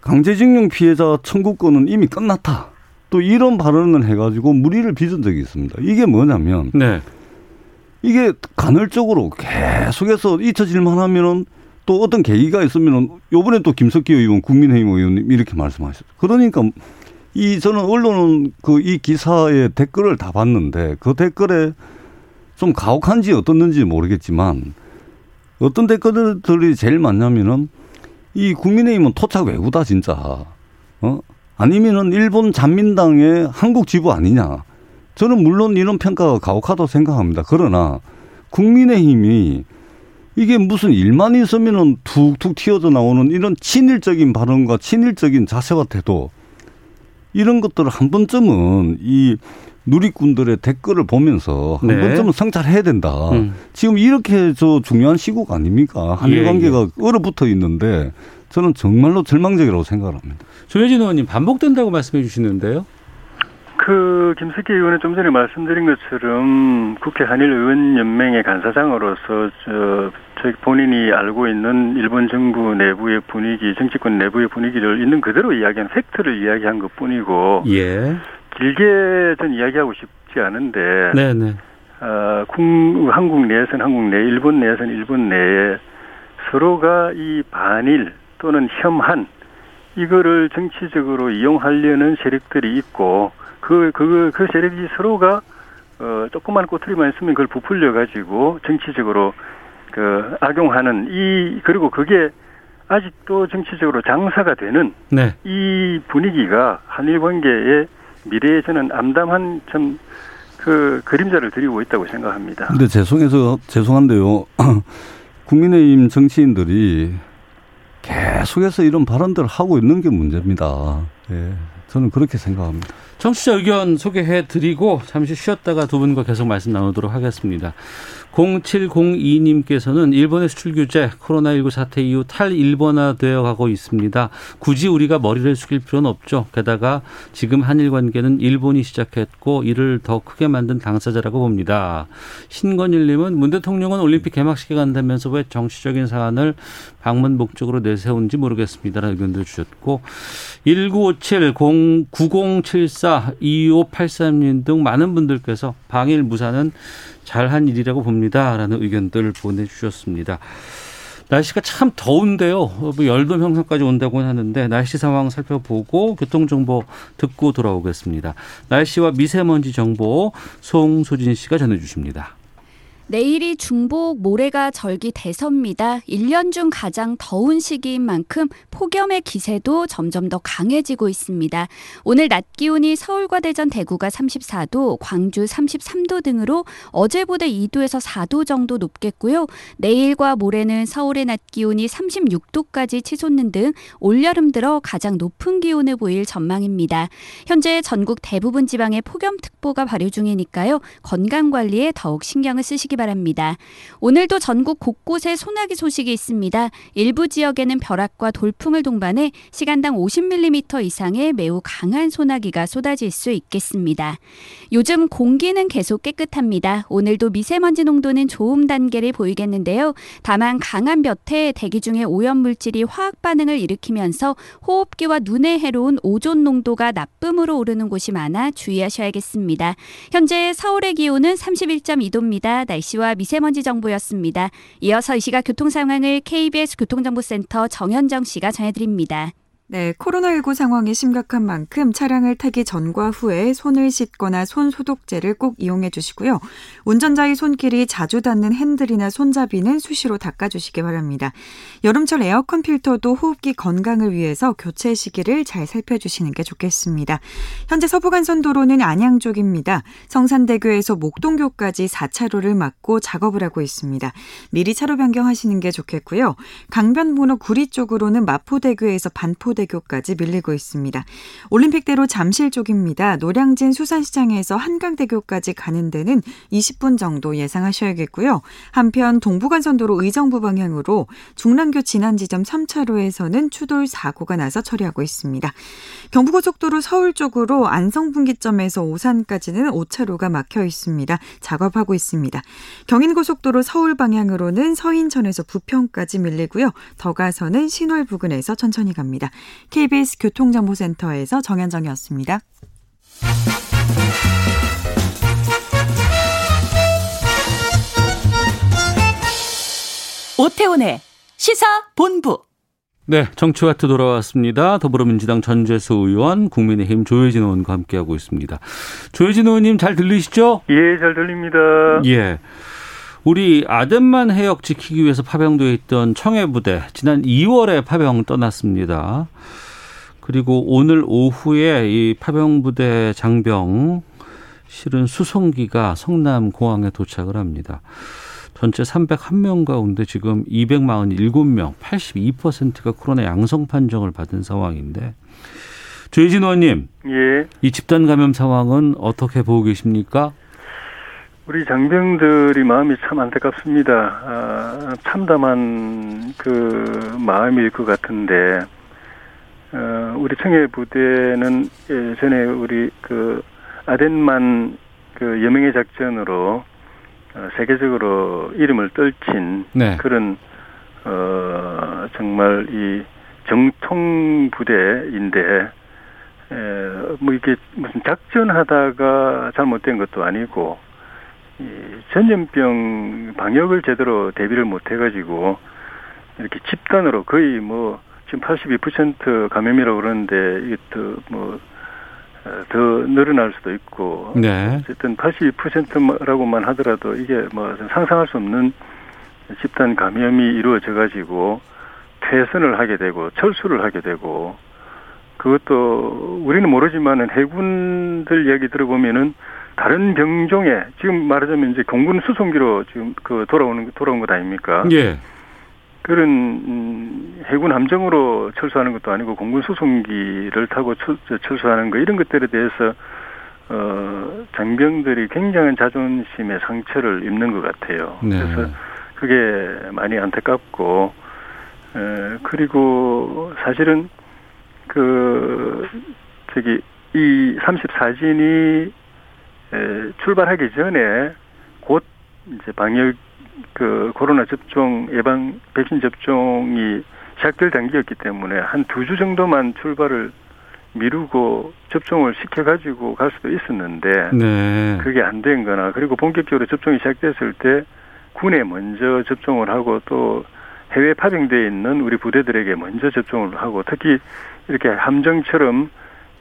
강제징용 피해자 청구권은 이미 끝났다. 또 이런 발언을 해가지고 무리를 빚은 적이 있습니다. 이게 뭐냐면 네. 이게 간헐적으로 계속해서 잊혀질만 하면은 또 어떤 계기가 있으면은 요번에 또 김석기 의원 국민의힘 의원님 이렇게 말씀하셨죠. 그러니까 이 저는 언론은 그 이 기사의 댓글을 다 봤는데 그 댓글에 좀 가혹한지 어떻는지 모르겠지만 어떤 댓글들이 제일 많냐면은 이 국민의힘은 토착 외구다 진짜 어 아니면은 일본 잔민당의 한국 지부 아니냐 저는 물론 이런 평가가 가혹하다고 생각합니다 그러나 국민의힘이 이게 무슨 일만 있으면은 툭툭 튀어져 나오는 이런 친일적인 발언과 친일적인 자세와 태도 이런 것들을 한 번쯤은 이 누리꾼들의 댓글을 보면서 한 네. 번쯤은 성찰해야 된다. 음. 지금 이렇게 저 중요한 시국 아닙니까? 한일 예, 관계가 예. 얼어붙어 있는데 저는 정말로 절망적이라고 생각을 합니다. 조혜진 의원님 반복된다고 말씀해 주시는데요. 그 김석기 의원은 좀 전에 말씀드린 것처럼 국회 한일 의원 연맹의 간사장으로서 저 저희 본인이 알고 있는 일본 정부 내부의 분위기, 정치권 내부의 분위기를 있는 그대로 이야기한 팩트를 이야기한 것 뿐이고, 예. 길게 전 이야기하고 싶지 않은데, 네네. 어, 한국 내에서는 한국 내, 일본 내에서는 일본 내에 서로가 이 반일 또는 혐한 이거를 정치적으로 이용하려는 세력들이 있고, 그, 그, 그 세력이 서로가 어, 조그만 꼬투리만 있으면 그걸 부풀려 가지고 정치적으로 그 악용하는 이 그리고 그게 아직도 정치적으로 장사가 되는 네. 이 분위기가 한일 관계의 미래에 저는 암담한 참 그 그림자를 드리고 있다고 생각합니다. 근데 죄송해서 죄송한데요. 국민의힘 정치인들이 계속해서 이런 발언들을 하고 있는 게 문제입니다. 예. 저는 그렇게 생각합니다. 청취자 의견 소개해 드리고 잠시 쉬었다가 두 분과 계속 말씀 나누도록 하겠습니다. 0702님께서는 일본의 수출 규제 코로나19 사태 이후 탈일본화 되어 가고 있습니다. 굳이 우리가 머리를 숙일 필요는 없죠. 게다가 지금 한일 관계는 일본이 시작했고 이를 더 크게 만든 당사자라고 봅니다. 신건일 님은 문 대통령은 올림픽 개막식에 간다면서 왜 정치적인 사안을 방문 목적으로 내세운지 모르겠습니다라는 의견도 주셨고 1957 9074 2583님 등 많은 분들께서 방일 무사는 잘한 일이라고 봅니다 라는 의견들 보내주셨습니다. 날씨가 참 더운데요. 뭐 열도 형성까지 온다고 하는데 날씨 상황 살펴보고 교통 정보 듣고 돌아오겠습니다. 날씨와 미세먼지 정보 송소진 씨가 전해 주십니다. 내일이 중복 모레가 절기 대서입니다. 1년 중 가장 더운 시기인 만큼 폭염의 기세도 점점 더 강해지고 있습니다. 오늘 낮 기온이 서울과 대전, 대구가 34도, 광주 33도 등으로 어제보다 2도에서 4도 정도 높겠고요. 내일과 모레는 서울의 낮 기온이 36도까지 치솟는 등 올여름 들어 가장 높은 기온을 보일 전망입니다. 현재 전국 대부분 지방에 폭염특보가 발효 중이니까요. 건강 관리에 더욱 신경을 쓰시기 바랍니다. 오늘도 전국 곳곳에 소나기 소식이 있습니다. 일부 지역에는 벼락과 돌풍을 동반해 시간당 50mm 이상의 매우 강한 소나기가 쏟아질 수 있겠습니다. 요즘 공기는 계속 깨끗합니다. 오늘도 미세먼지 농도는 좋음 단계를 보이겠는데요. 다만 강한 볕에 대기 중에 오염물질이 화학 반응을 일으키면서 호흡기와 눈에 해로운 오존 농도가 나쁨으로 오르는 곳이 많아 주의하셔야겠습니다. 현재 서울의 기온은 31.2도입니다. 날씨 날씨와 미세먼지 정보였습니다. 이어서 이 시각 교통 상황을 KBS 교통정보센터 정현정 씨가 전해드립니다. 네, 코로나19 상황이 심각한 만큼 차량을 타기 전과 후에 손을 씻거나 손 소독제를 꼭 이용해 주시고요. 운전자의 손길이 자주 닿는 핸들이나 손잡이는 수시로 닦아 주시기 바랍니다. 여름철 에어컨 필터도 호흡기 건강을 위해서 교체 시기를 잘 살펴주시는 게 좋겠습니다. 현재 서부간선도로는 안양 쪽입니다. 성산대교에서 목동교까지 4차로를 막고 작업을 하고 있습니다. 미리 차로 변경하시는 게 좋겠고요. 강변북로 구리 쪽으로는 마포대교에서 반포대 한강대교까지 밀리고 있습니다. 올림픽대로 잠실 쪽입니다. 노량진 수산시장에서 한강대교까지 가는 데는 20분 정도 예상하셔야겠고요. 한편 동부간선도로 의정부 방향으로 중랑교 진안 지점 3차로에서는 추돌 사고가 나서 처리하고 있습니다. 경부고속도로 서울 쪽으로 안성분기점에서 오산까지는 5차로가 막혀 있습니다. 작업하고 있습니다. 경인고속도로 서울 방향으로는 서인천에서 부평까지 밀리고요. 더 가서는 신월 부근에서 천천히 갑니다. KBS 교통정보센터에서 정현정이었습니다. 오태훈의 시사 본부. 네, 정치와트 돌아왔습니다. 더불어민주당 전재수 의원, 국민의힘 조혜진 의원과 함께하고 있습니다. 조혜진 의원님 잘 들리시죠? 예, 잘 들립니다. 예. 우리 아덴만 해역 지키기 위해서 파병되어 있던 청해부대 지난 2월에 파병 떠났습니다. 그리고 오늘 오후에 이 파병부대 장병 실은 수송기가 성남 공항에 도착을 합니다. 전체 301명 가운데 지금 247명, 82%가 코로나 양성 판정을 받은 상황인데 조혜진 의원님, 예. 이 집단 감염 상황은 어떻게 보고 계십니까? 우리 장병들이 마음이 참 안타깝습니다. 아, 참담한 그 마음일 것 같은데, 어, 우리 청해 부대는 예전에 우리 그 아덴만 그 여명의 작전으로 어, 세계적으로 이름을 떨친 네. 그런 어 정말 이 정통 부대인데 에, 뭐 이게 무슨 작전하다가 잘못된 것도 아니고 이 전염병 방역을 제대로 대비를 못 해가지고 이렇게 집단으로 거의 뭐 지금 82% 감염이라고 그러는데 이게 또뭐 어, 더 늘어날 수도 있고 네. 어쨌든 82%라고만 하더라도 이게 뭐 상상할 수 없는 집단 감염이 이루어져 가지고 퇴선을 하게 되고 철수를 하게 되고 그것도 우리는 모르지만은 해군들 이야기 들어보면은 다른 병종에 지금 말하자면 이제 공군 수송기로 지금 그 돌아오는 돌아온 것 아닙니까? 예. 그런 음, 해군 함정으로 철수하는 것도 아니고 공군 수송기를 타고 철, 수하는 거 이런 것들에 대해서 어 장병들이 굉장한 자존심의 상처를 입는 것 같아요. 네. 그래서 그게 많이 안타깝고 에, 그리고 사실은 그 저기 이 34진이 에, 출발하기 전에 곧 이제 방역 그 코로나 접종 예방 백신 접종이 시작될 단계였기 때문에 한 두 주 정도만 출발을 미루고 접종을 시켜가지고 갈 수도 있었는데 네. 그게 안 된 거나 그리고 본격적으로 접종이 시작됐을 때 군에 먼저 접종을 하고 또 해외 파병되어 있는 우리 부대들에게 먼저 접종을 하고 특히 이렇게 함정처럼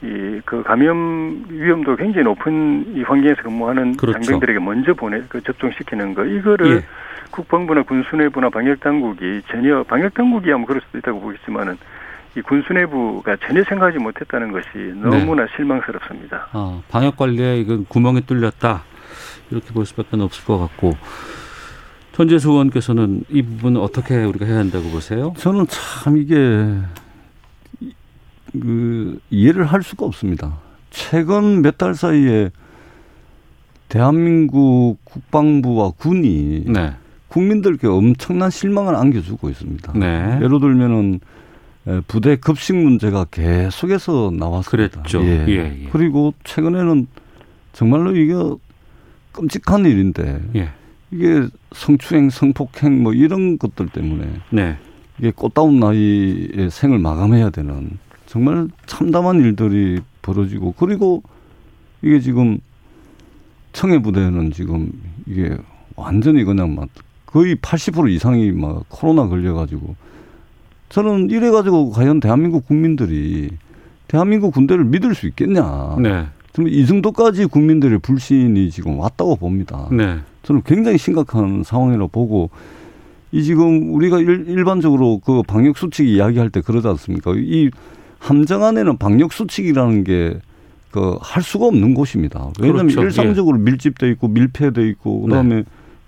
이 그 감염 위험도 굉장히 높은 이 환경에서 근무하는 그렇죠. 장병들에게 먼저 보내 그 접종시키는 거 이거를 예. 국방부나 군수내부나 방역 당국이 전혀 방역 당국이야 뭐 그럴 수도 있다고 보겠지만은 이 군수내부가 전혀 생각하지 못했다는 것이 너무나 네. 실망스럽습니다. 아, 방역 관리에 이건 구멍이 뚫렸다 이렇게 볼 수밖에 없을 것 같고 전재수 의원께서는 이 부분 어떻게 우리가 해야 한다고 보세요? 저는 참 이게 그 이해를 할 수가 없습니다. 최근 몇 달 사이에 대한민국 국방부와 군이 네. 국민들께 엄청난 실망을 안겨주고 있습니다. 네. 예를 들면은 부대 급식 문제가 계속해서 나왔습니다. 그랬죠. 예. 예, 예. 그리고 최근에는 정말로 이게 끔찍한 일인데 예. 이게 성추행, 성폭행 뭐 이런 것들 때문에 네. 이게 꽃다운 나이에 생을 마감해야 되는 정말 참담한 일들이 벌어지고 그리고 이게 지금 청해 부대는 지금 이게 완전히 그냥 막 거의 80% 이상이 막 코로나 걸려가지고 저는 이래가지고 과연 대한민국 국민들이 대한민국 군대를 믿을 수 있겠냐. 네. 정말 이 정도까지 국민들의 불신이 지금 왔다고 봅니다. 네. 저는 굉장히 심각한 상황이라고 보고 이 지금 우리가 일, 반적으로 그 방역 수칙 이야기할 때 그러지 않습니까? 이 함정 안에는 방역 수칙이라는 게 그 할 수가 없는 곳입니다. 왜냐하면 그렇죠. 일상적으로 예. 밀집돼 있고 밀폐돼 있고 그다음에 네.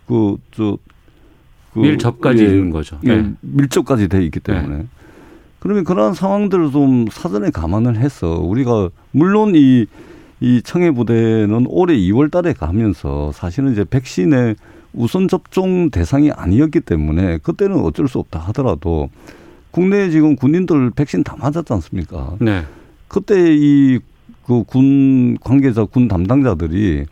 그저 그 밀접까지 예, 있는 거죠. 예, 네. 밀접까지 돼 있기 때문에. 네. 그러면 그러한 상황들을 좀 사전에 감안을 해서 우리가 물론 이, 이 청해부대는 올해 2월 달에 가면서 사실은 이제 백신의 우선 접종 대상이 아니었기 때문에 그때는 어쩔 수 없다 하더라도 국내에 지금 군인들 백신 다 맞았지 않습니까? 네. 그때 이 그 군 관계자 군 담당자들이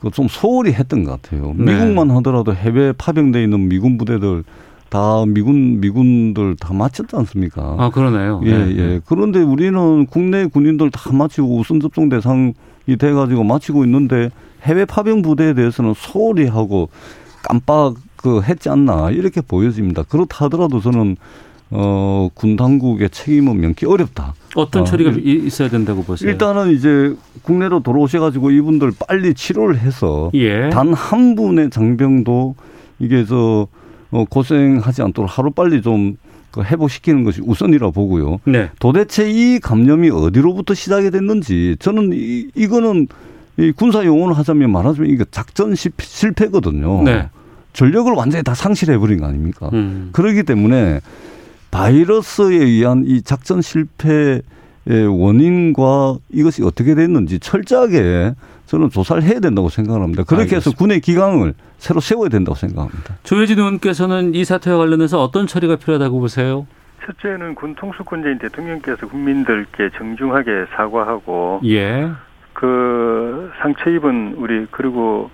그 좀 소홀히 했던 것 같아요. 네. 미국만 하더라도 해외 파병돼 있는 미군 부대들 다 미군 미군들 다 마쳤지 않습니까? 아 그러네요. 예 네. 예. 그런데 우리는 국내 군인들 다 마치고 우선 접종 대상이 돼가지고 마치고 있는데 해외 파병 부대에 대해서는 소홀히 하고 깜빡 그 했지 않나 이렇게 보여집니다. 그렇다 하더라도 저는 어, 군 당국의 책임은 면키 어렵다. 어떤 어, 처리가 어, 있어야 된다고 보세요? 일단은 이제 국내로 돌아오셔가지고 이분들 빨리 치료를 해서 예. 단한 분의 장병도 이게 저 어, 고생하지 않도록 하루 빨리 좀그 회복시키는 것이 우선이라 보고요. 네. 도대체 이 감염이 어디로부터 시작이 됐는지 저는 이, 이거는 이 군사 용어를 하자면 말하자면 이게 작전 실패거든요. 네. 전력을 완전히 다 상실해 버린 거 아닙니까? 음. 그렇기 때문에 바이러스에 의한 이 작전 실패의 원인과 이것이 어떻게 됐는지 철저하게 저는 조사를 해야 된다고 생각을 합니다. 그렇게 알겠습니다. 해서 군의 기강을 새로 세워야 된다고 생각합니다. 조혜진 의원께서는 이 사태와 관련해서 어떤 처리가 필요하다고 보세요? 첫째는 군 통수권자인 대통령께서 국민들께 정중하게 사과하고 예. 그 상처 입은 우리 그리고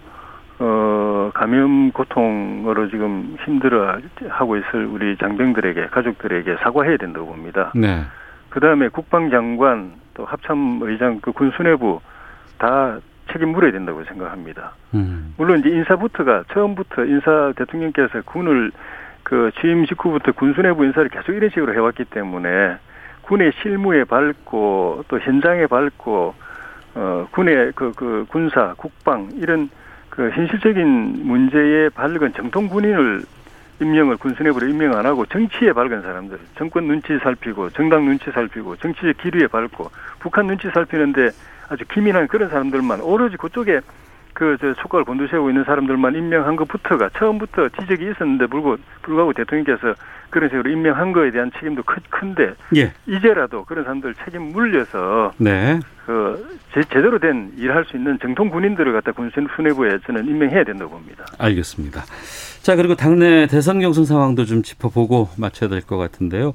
어, 감염 고통으로 지금 힘들어 하고 있을 우리 장병들에게, 가족들에게 사과해야 된다고 봅니다. 네. 그 다음에 국방장관, 또 합참의장, 그 군수내부 다 책임 물어야 된다고 생각합니다. 음. 물론 이제 인사부터가 처음부터 인사 대통령께서 군을 그 취임 직후부터 군수내부 인사를 계속 이런 식으로 해왔기 때문에 군의 실무에 밟고 또 현장에 밟고 어 군의 그, 그 군사 국방 이런 그 현실적인 문제에 밝은 정통 군인을 임명을 군수내부로 임명 안 하고 정치에 밝은 사람들, 정권 눈치 살피고 정당 눈치 살피고 정치적 기류에 밝고 북한 눈치 살피는데 아주 기민한 그런 사람들만 오로지 그쪽에 그저 촉각을 곤두세우고 있는 사람들만 임명한 것부터가 처음부터 지적이 있었는데 불구 불구하고 대통령께서 그런 식으로 임명한 거에 대한 책임도 큰, 큰데 예. 이제라도 그런 사람들 책임 물려서 네. 그 제, 제대로 된 일할 수 있는 정통 군인들을 갖다 군수 수뇌부에 저는 임명해야 된다고 봅니다. 알겠습니다. 자 그리고 당내 대선 경선 상황도 좀 짚어보고 맞춰야 될 것 같은데요.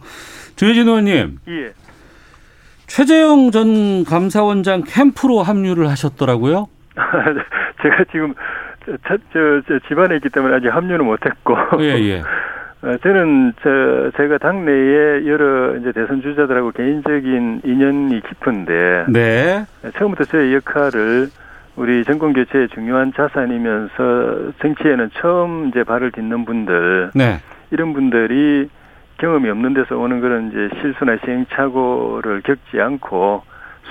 조혜진 의원님. 예. 최재형 전 감사원장 캠프로 합류를 하셨더라고요. 제가 지금 저, 저, 저 집안에 있기 때문에 아직 합류는 못했고. 예, 예. 어, 저는 저 제가 당내에 여러 이제 대선 주자들하고 개인적인 인연이 깊은데 네. 처음부터 저의 역할을 우리 정권 교체의 중요한 자산이면서 정치에는 처음 이제 발을 딛는 분들 네. 이런 분들이 경험이 없는 데서 오는 그런 이제 실수나 시행착오를 겪지 않고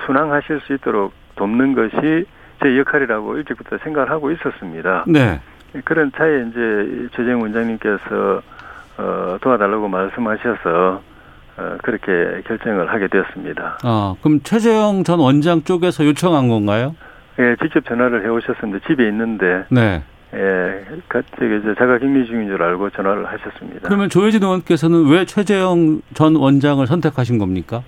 순항하실 수 있도록 돕는 것이 제 역할이라고 일찍부터 생각을 하고 있었습니다. 네. 그런 차에 이제 최재형 원장님께서 어, 도와달라고 말씀하셔서 어, 그렇게 결정을 하게 되었습니다. 아, 그럼 최재형 전 원장 쪽에서 요청한 건가요? 예, 직접 전화를 해 오셨었는데 집에 있는데 네. 예, 갑자기 이제 자가 격리 중인 줄 알고 전화를 하셨습니다. 그러면 조혜진 의원께서는 왜 최재형 전 원장을 선택하신 겁니까?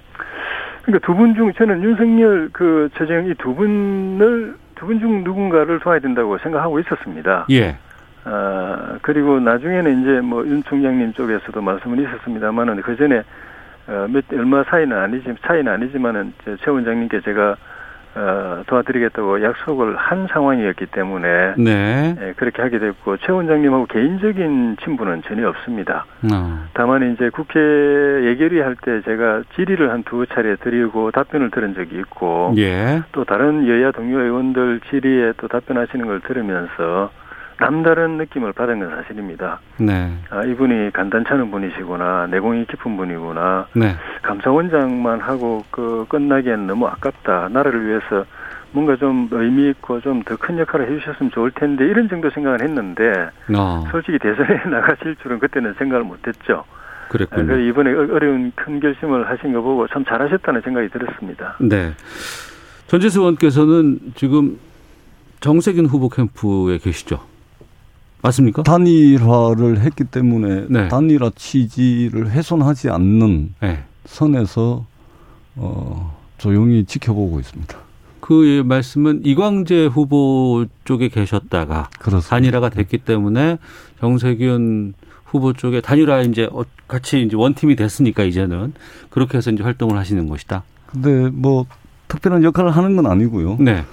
그러니까 두 분 중 저는 윤석열 그 최재형 이 두 분을 두분중 누군가를 도와야 된다고 생각하고 있었습니다. 예. 아 그리고 나중에는 이제 뭐 윤 총장님 쪽에서도 말씀은 있었습니다만은 그 전에 어, 몇 얼마 사이는 아니지 차이는 아니지만은 최 원장님께 제가 어, 도와드리겠다고 약속을 한 상황이었기 때문에 네. 예, 그렇게 하게 됐고 최 원장님하고 개인적인 친분은 전혀 없습니다. 어. 다만 이제 국회 예결위 할 때 제가 질의를 한 두 차례 드리고 답변을 들은 적이 있고 예. 또 다른 여야 동료 의원들 질의에 또 답변하시는 걸 들으면서 남다른 느낌을 받은 건 사실입니다. 네. 아, 이분이 간단찮은 분이시구나, 내공이 깊은 분이구나. 네. 감사원장만 하고 그 끝나기엔 너무 아깝다. 나라를 위해서 뭔가 좀 의미 있고 좀 더 큰 역할을 해주셨으면 좋을 텐데 이런 정도 생각을 했는데 어. 솔직히 대선에 나가실 줄은 그때는 생각을 못했죠. 그랬군요. 아, 이번에 어려운 큰 결심을 하신 거 보고 참 잘하셨다는 생각이 들었습니다. 네. 전재수 의원께서는 지금 정세균 후보 캠프에 계시죠? 맞습니까? 단일화를 했기 때문에 네. 단일화 취지를 훼손하지 않는 네. 선에서 어, 조용히 지켜보고 있습니다. 그 말씀은 이광재 후보 쪽에 계셨다가 그렇습니다. 단일화가 됐기 때문에 정세균 후보 쪽에 단일화 이제 어, 같이 이제 원팀이 됐으니까 이제는 그렇게 해서 이제 활동을 하시는 것이다. 근데 뭐 특별한 역할을 하는 건 아니고요. 네.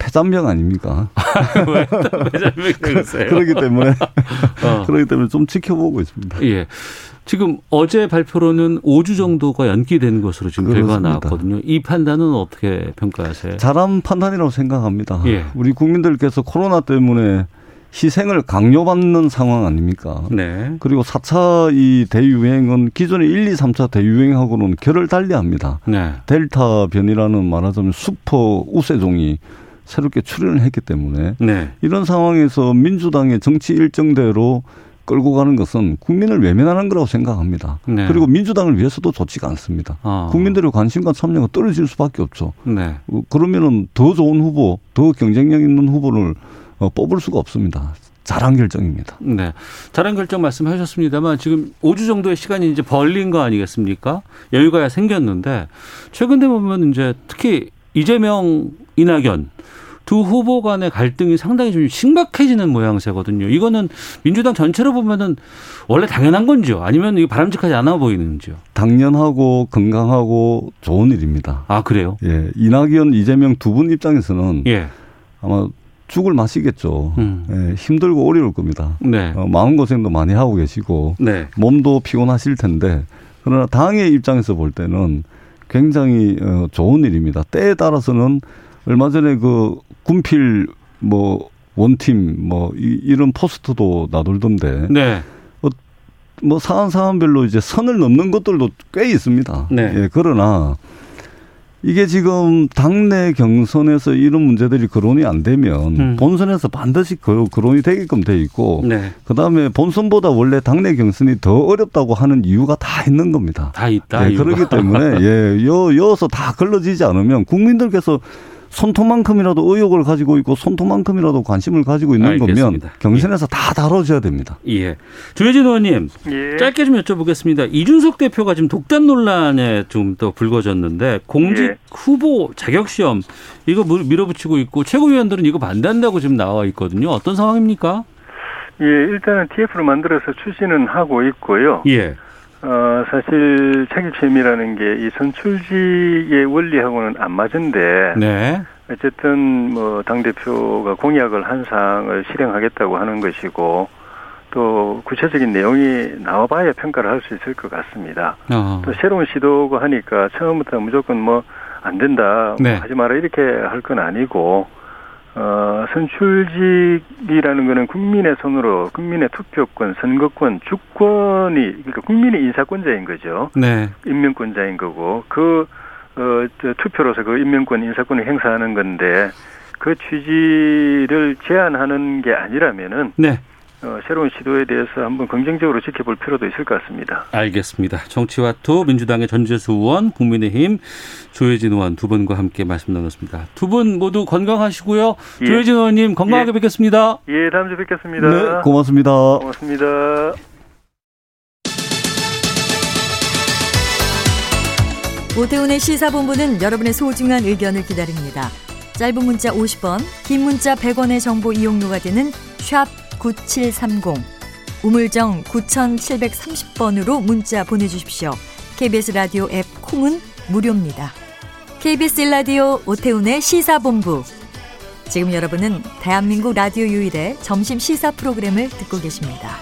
폐잔병 아닙니까? 왜 폐잔병이세요? 그렇기 때문에 어. 그렇기 때문에 좀 지켜보고 있습니다. 예. 지금 어제 발표로는 5주 정도가 연기된 것으로 지금 결과가 나왔거든요. 이 판단은 어떻게 평가하세요? 잘한 판단이라고 생각합니다. 예. 우리 국민들께서 코로나 때문에 희생을 강요받는 상황 아닙니까? 네. 그리고 4차 이 대유행은 기존의 1, 2, 3차 대유행하고는 결을 달리합니다. 네. 델타 변이라는 말하자면 슈퍼 우세종이 새롭게 출연을 했기 때문에 네. 이런 상황에서 민주당의 정치 일정대로 끌고 가는 것은 국민을 외면하는 거라고 생각합니다. 네. 그리고 민주당을 위해서도 좋지가 않습니다. 아. 국민들의 관심과 참여가 떨어질 수밖에 없죠. 네. 어, 그러면은 더 좋은 후보, 더 경쟁력 있는 후보를 어, 뽑을 수가 없습니다. 잘한 결정입니다. 네. 잘한 결정 말씀하셨습니다만 지금 5주 정도의 시간이 이제 벌린 거 아니겠습니까? 여유가 생겼는데 최근에 보면 이제 특히 이재명, 이낙연 두 후보 간의 갈등이 상당히 좀 심각해지는 모양새거든요. 이거는 민주당 전체로 보면은 원래 당연한 건지요? 아니면 이게 바람직하지 않아 보이는지요? 당연하고 건강하고 좋은 일입니다. 아, 그래요? 예. 이낙연, 이재명 두 분 입장에서는 예. 아마 죽을 마시겠죠. 음. 예, 힘들고 어려울 겁니다. 네. 어, 마음고생도 많이 하고 계시고 네. 몸도 피곤하실 텐데 그러나 당의 입장에서 볼 때는 굉장히 어, 좋은 일입니다. 때에 따라서는 얼마 전에 그 군필 뭐 원팀 뭐 이, 런 포스트도 나돌던데. 네. 어, 뭐 사안 사안별로 이제 선을 넘는 것들도 꽤 있습니다. 네. 예, 그러나 이게 지금 당내 경선에서 이런 문제들이 거론이 안 되면 음. 본선에서 반드시 거론이 되게끔 돼 있고 네. 그다음에 본선보다 원래 당내 경선이 더 어렵다고 하는 이유가 다 있는 겁니다. 다 있다. 예, 그렇기 때문에 예, 여 여서 다 걸러지지 않으면 국민들께서 손톱만큼이라도 의욕을 가지고 있고 손톱만큼이라도 관심을 가지고 있는 알겠습니다. 거면 경선에서 예. 다 다뤄져야 됩니다. 예. 주혜진 의원님, 예. 짧게 좀 여쭤보겠습니다. 이준석 대표가 지금 독단 논란에 좀 더 불거졌는데 공직 예. 후보 자격 시험 이거 밀어붙이고 있고 최고위원들은 이거 반대한다고 지금 나와 있거든요. 어떤 상황입니까? 예, 일단은 TF를 만들어서 추진은 하고 있고요. 예. 어, 사실 책임심이라는 게 이 선출직의 원리하고는 안 맞은데. 네. 어쨌든 뭐 당대표가 공약을 한 사항을 실행하겠다고 하는 것이고 또 구체적인 내용이 나와봐야 평가를 할 수 있을 것 같습니다. 어. 또 새로운 시도고 하니까 처음부터 무조건 뭐 안 된다, 뭐 네. 뭐 하지 마라 이렇게 할 건 아니고 어, 선출직이라는 거는 국민의 손으로 국민의 투표권, 선거권, 주권이 그러니까 국민의 인사권자인 거죠. 네. 임명권자인 거고 그 어, 투표로서 그 임명권, 인사권을 행사하는 건데 그 취지를 제한하는 게 아니라면은 네. 어, 새로운 시도에 대해서 한번 긍정적으로 지켜볼 필요도 있을 것 같습니다. 알겠습니다. 정치와투 민주당의 전재수 의원, 국민의힘 조혜진 의원 두 분과 함께 말씀 나눴습니다. 두 분 모두 건강하시고요. 예. 조혜진 의원님 건강하게 예. 뵙겠습니다. 예, 다음 주에 뵙겠습니다. 네, 고맙습니다. 고맙습니다. 오태훈의 시사본부는 여러분의 소중한 의견을 기다립니다. 짧은 문자 50원, 긴 문자 100원의 정보 이용료가 되는 샵 9730, 우물정 9730번으로 문자 보내주십시오. KBS 라디오 앱 콩은 무료입니다. KBS 라디오 오태훈의 시사본부. 지금 여러분은 대한민국 라디오 유일의 점심 시사 프로그램을 듣고 계십니다.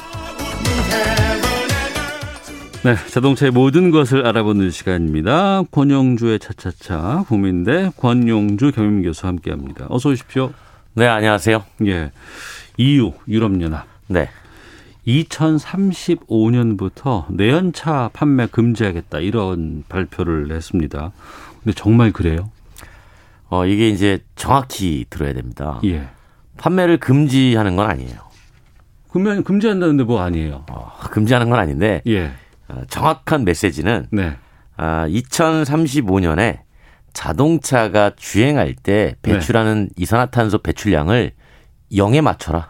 네, 자동차의 모든 것을 알아보는 시간입니다. 권영주의 차차차 국민대 권용주 겸임교수와 함께합니다. 어서 오십시오. 네, 안녕하세요. 예, EU 유럽연합. 네. 2035년부터 내연차 판매 금지하겠다 이런 발표를 했습니다. 근데 정말 그래요? 어, 이게 이제 정확히 들어야 됩니다. 예. 판매를 금지하는 건 아니에요. 금면 금지한다는데 뭐 아니에요? 어, 금지하는 건 아닌데 예. 어, 정확한 메시지는 네. 아, 2035년에 자동차가 주행할 때 배출하는 네. 이산화탄소 배출량을 0에 맞춰라.